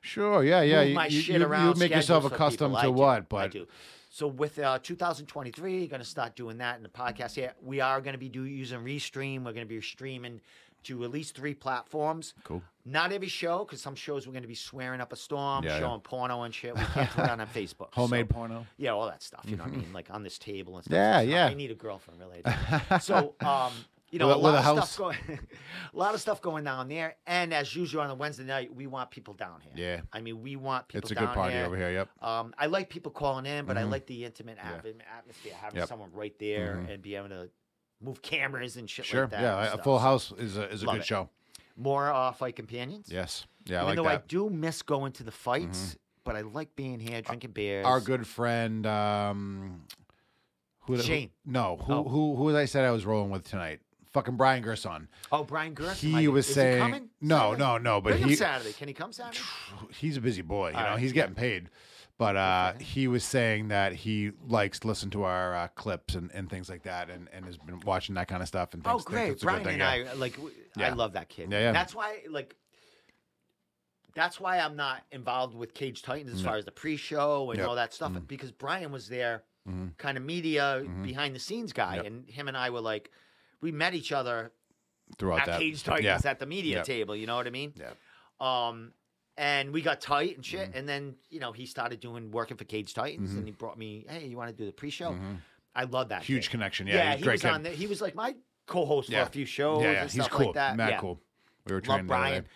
Sure. Yeah. Yeah. You, you, you- make yourself accustomed to I do. what, I but do. So with uh, 2023, going to start doing that in the podcast. Yeah, we are going to be do, using Restream. We're going to be streaming to at least three platforms. cool. Not every show, because some shows we're going to be swearing up a storm, Yeah, yeah. showing porno and shit. We can't put that on [laughs] Facebook. Homemade So- porno. yeah, all that stuff. You know what I mean? Like on this table and stuff. Yeah, yeah. I need a girlfriend, really. So, [laughs] um, you know, With a lot of house. stuff going, [laughs] a lot of stuff going down there. And as usual on a Wednesday night, we want people down here. Yeah. I mean, we want people It's a good party here. over here. Yep. Um, I like people calling in, but I Mhm. like the intimate Yeah. atmosphere, having Yep. someone right there Mhm. and be able to move cameras and shit Sure. like that. yeah. A stuff. full So, house is a is a Love good it. show. More uh, fight companions. Yes. Yeah. I Even like though that. Mm-hmm. I do miss going to the fights, but I like being here, drinking beers. Our good friend. Um, who, who- Shane. no. Who Oh. who who was I said I was rolling with tonight? Fucking Brian Gerson. Oh, Brian Gerson. He like, was is saying coming? no, Saturday? no, no. But Bring him he Saturday. Can he come Saturday? [sighs] he's a busy boy. You know, right, he's getting paid. But uh, him. he was saying that he likes to listen to our uh, clips and, and things like that, and, and has been watching that kind of stuff. And Oh, thinks, thinks great. it's a good Brian thing, and. I like. w- I Yeah. love that kid. Yeah, yeah. That's why, like, that's why I'm not involved with Cage Titans as far as the pre-show and Yep. all that stuff Mhm. because Brian was there, Mhm. kind of media Mhm. behind the scenes guy, Yep. and him and I were like, we met each other throughout at that. Cage Titans yeah. at the media Yep. table. You know what I mean? Yeah. Um, and we got tight and Mm-hmm. shit. And then you know he started doing working for Cage Titans, Mhm. and he brought me, hey, you want to do the pre-show? Mhm. I love that. Huge kid. connection. Yeah, Yeah, he great was kid. on. The, he was like my co-host Yeah. for a few shows yeah, yeah, and he's stuff cool. like that. Mad yeah. cool. We were the Brian.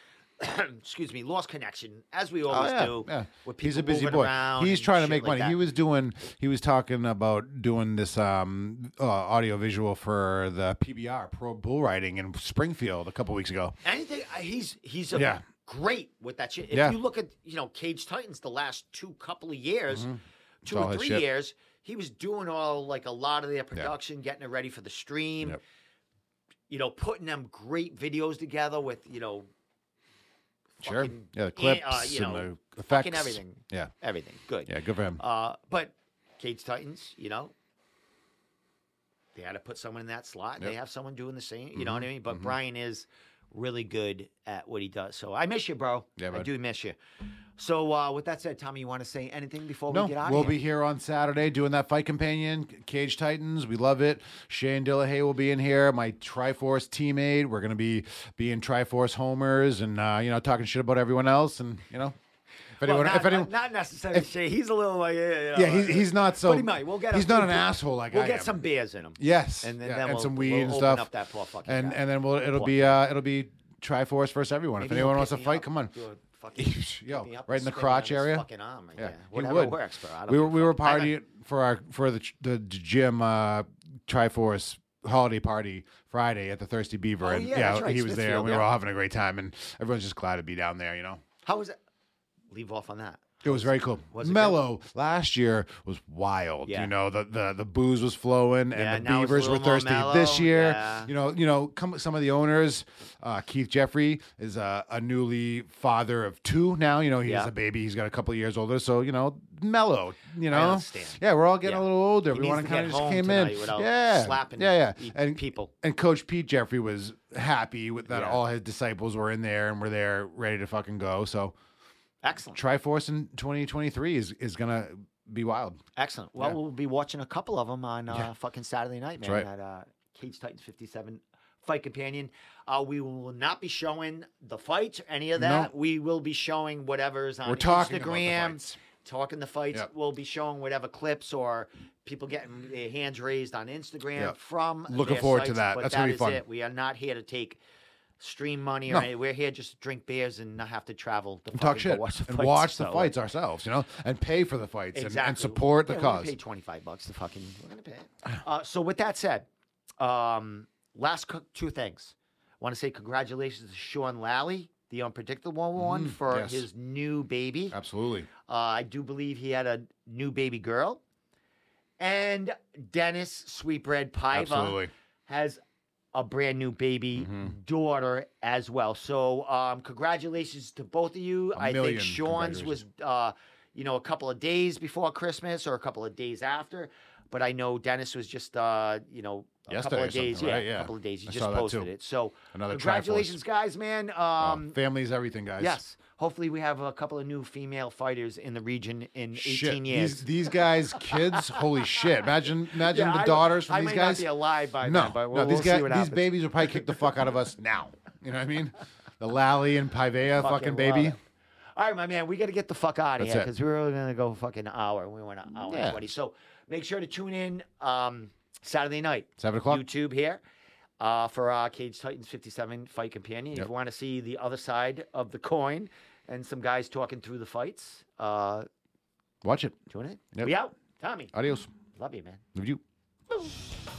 [coughs] Excuse me, lost connection as we Oh, yeah, do. yeah. with He's a busy boy. He's trying to make money. that. He was doing. He was talking about doing this um, uh, audio visual for the PBR Pro Bull Riding in Springfield a couple weeks ago. anything. uh, He's he's a Yeah. Great with that shit. If Yeah. you look at you know Cage Titans the last two couple of years, Mhm. two or three years, he was doing all like a lot of their production, getting it ready for the stream. Yep. You know, putting them great videos together with you know. Sure. Yeah, the clips uh, you and know, the effects. everything. Yeah. Everything good. Yeah, good for him. Uh, but Cage Titans, you know, they had to put someone in that slot. They have someone doing the same. You know what I Mhm, mean? But mhm. Brian is really good at what he does. So I miss you, bro. Yeah, I bud. do miss you. So uh, with that said, Tommy, you want to say anything before No, we get out? we'll of here? be here on Saturday doing that fight companion, Cage Titans. We love it. Shane Dillahay will be in here, my Triforce teammate. We're gonna be being Triforce homers and uh, you know talking shit about everyone else and you know if Well, anyone not, if anyone not necessarily. if- Shay. He's a little like yeah, yeah. yeah he's, he's not so but he might. We'll get. he's a not an asshole like We'll I get am. some beers in him. yes and then, yeah, then and we'll, some weed we'll and stuff Up that poor fucking and guy. and then we'll it'll Poor be uh it'll be Triforce versus everyone. Maybe if anyone wants to fight, up, come on. fucking- [laughs] Yo, pick me up right in the spin me on crotch area? Fucking arm. Yeah, Yeah, whatever would. works, bro. I don't We were we were fuck. I got- partying for our for the the gym uh Triforce holiday party Friday at the Thirsty Beaver Oh, and yeah, right, he was there and we were all having a great time and everyone's just glad to be down there, you know. How was it? Leave off on that. It was very cool. was it good? Mellow last year was wild. Yeah. You know, the, the the booze was flowing Yeah, and the it's a beavers were thirsty this year. yeah. You know, you know, come, some of the owners, uh, Keith Jeffrey is a, a newly father of two now. You know, he has a baby. He's got a couple of years older, so you know, mellow. You know, yeah, we're all getting Yeah. a little older. He we want to kind of just came in, yeah, slapping yeah, yeah, and people. and Coach Pete Jeffrey was happy with that Yeah. all his disciples were in there and were there ready to fucking go. So Excellent. Triforce in 2023 is is gonna be wild. Excellent. Well, Yeah. we'll be watching a couple of them on uh, Yeah. fucking Saturday night, man. Right. At uh, Cage Titans 57 Fight Companion. Uh, we will not be showing the fights or any of that. No. We will be showing whatever's on We're talking about the fights. talking the fights. Yep. We'll be showing whatever clips or people getting their hands raised on Instagram Yep. from. Looking forward to that. That's gonna be fun. It. We are not here to take stream money or No. We're here just to drink beers and not have to travel to And talk shit watch the and fights. watch the So, fights ourselves, you know, and pay for the fights and, Exactly. and support the Yeah, cause. pay twenty five bucks to fucking. We're gonna pay. it. Uh, so with that said, um, last co- two things. I want to say congratulations to Sean Lally, the unpredictable one, for Mm-hmm. yes. his new baby. Absolutely. Uh, I do believe he had a new baby girl. And Dennis Sweetbread Paiva Absolutely. has a brand new baby daughter as well. So um, congratulations to both of you. A I think Sean's was uh, you know a couple of days before Christmas or a couple of days after. But I know Dennis was just uh, you know a couple Yesterday or of days. Yeah, right? a couple of days. You I just posted it. So Another Triforce. congratulations, guys, man. Uh, Um, family's everything, guys. Yes. Hopefully, we have a couple of new female fighters in the region in 18 Shit. years. These, these guys, [laughs] kids, holy shit! Imagine, imagine Yeah, the I- daughters from I these might guys. not be alive by no, then, but we'll, no, these we'll guys, see what these happens. babies will probably kick the fuck out of us [laughs] now. You know what I mean? The Lally and Paiva fucking, love baby. All right, my man, we got to get the fuck out of That's here because we were going to go fucking an hour. We went an hour Yeah. and 20. So make sure to tune in um, Saturday night. Seven o'clock. YouTube here uh, for uh, Cage Titans 57 Fight Companion. If you want to see the other side of the coin and some guys talking through the fights, uh, Watch it. tune in. Yep. We out. Tommy, Adios. love you, man. Love you.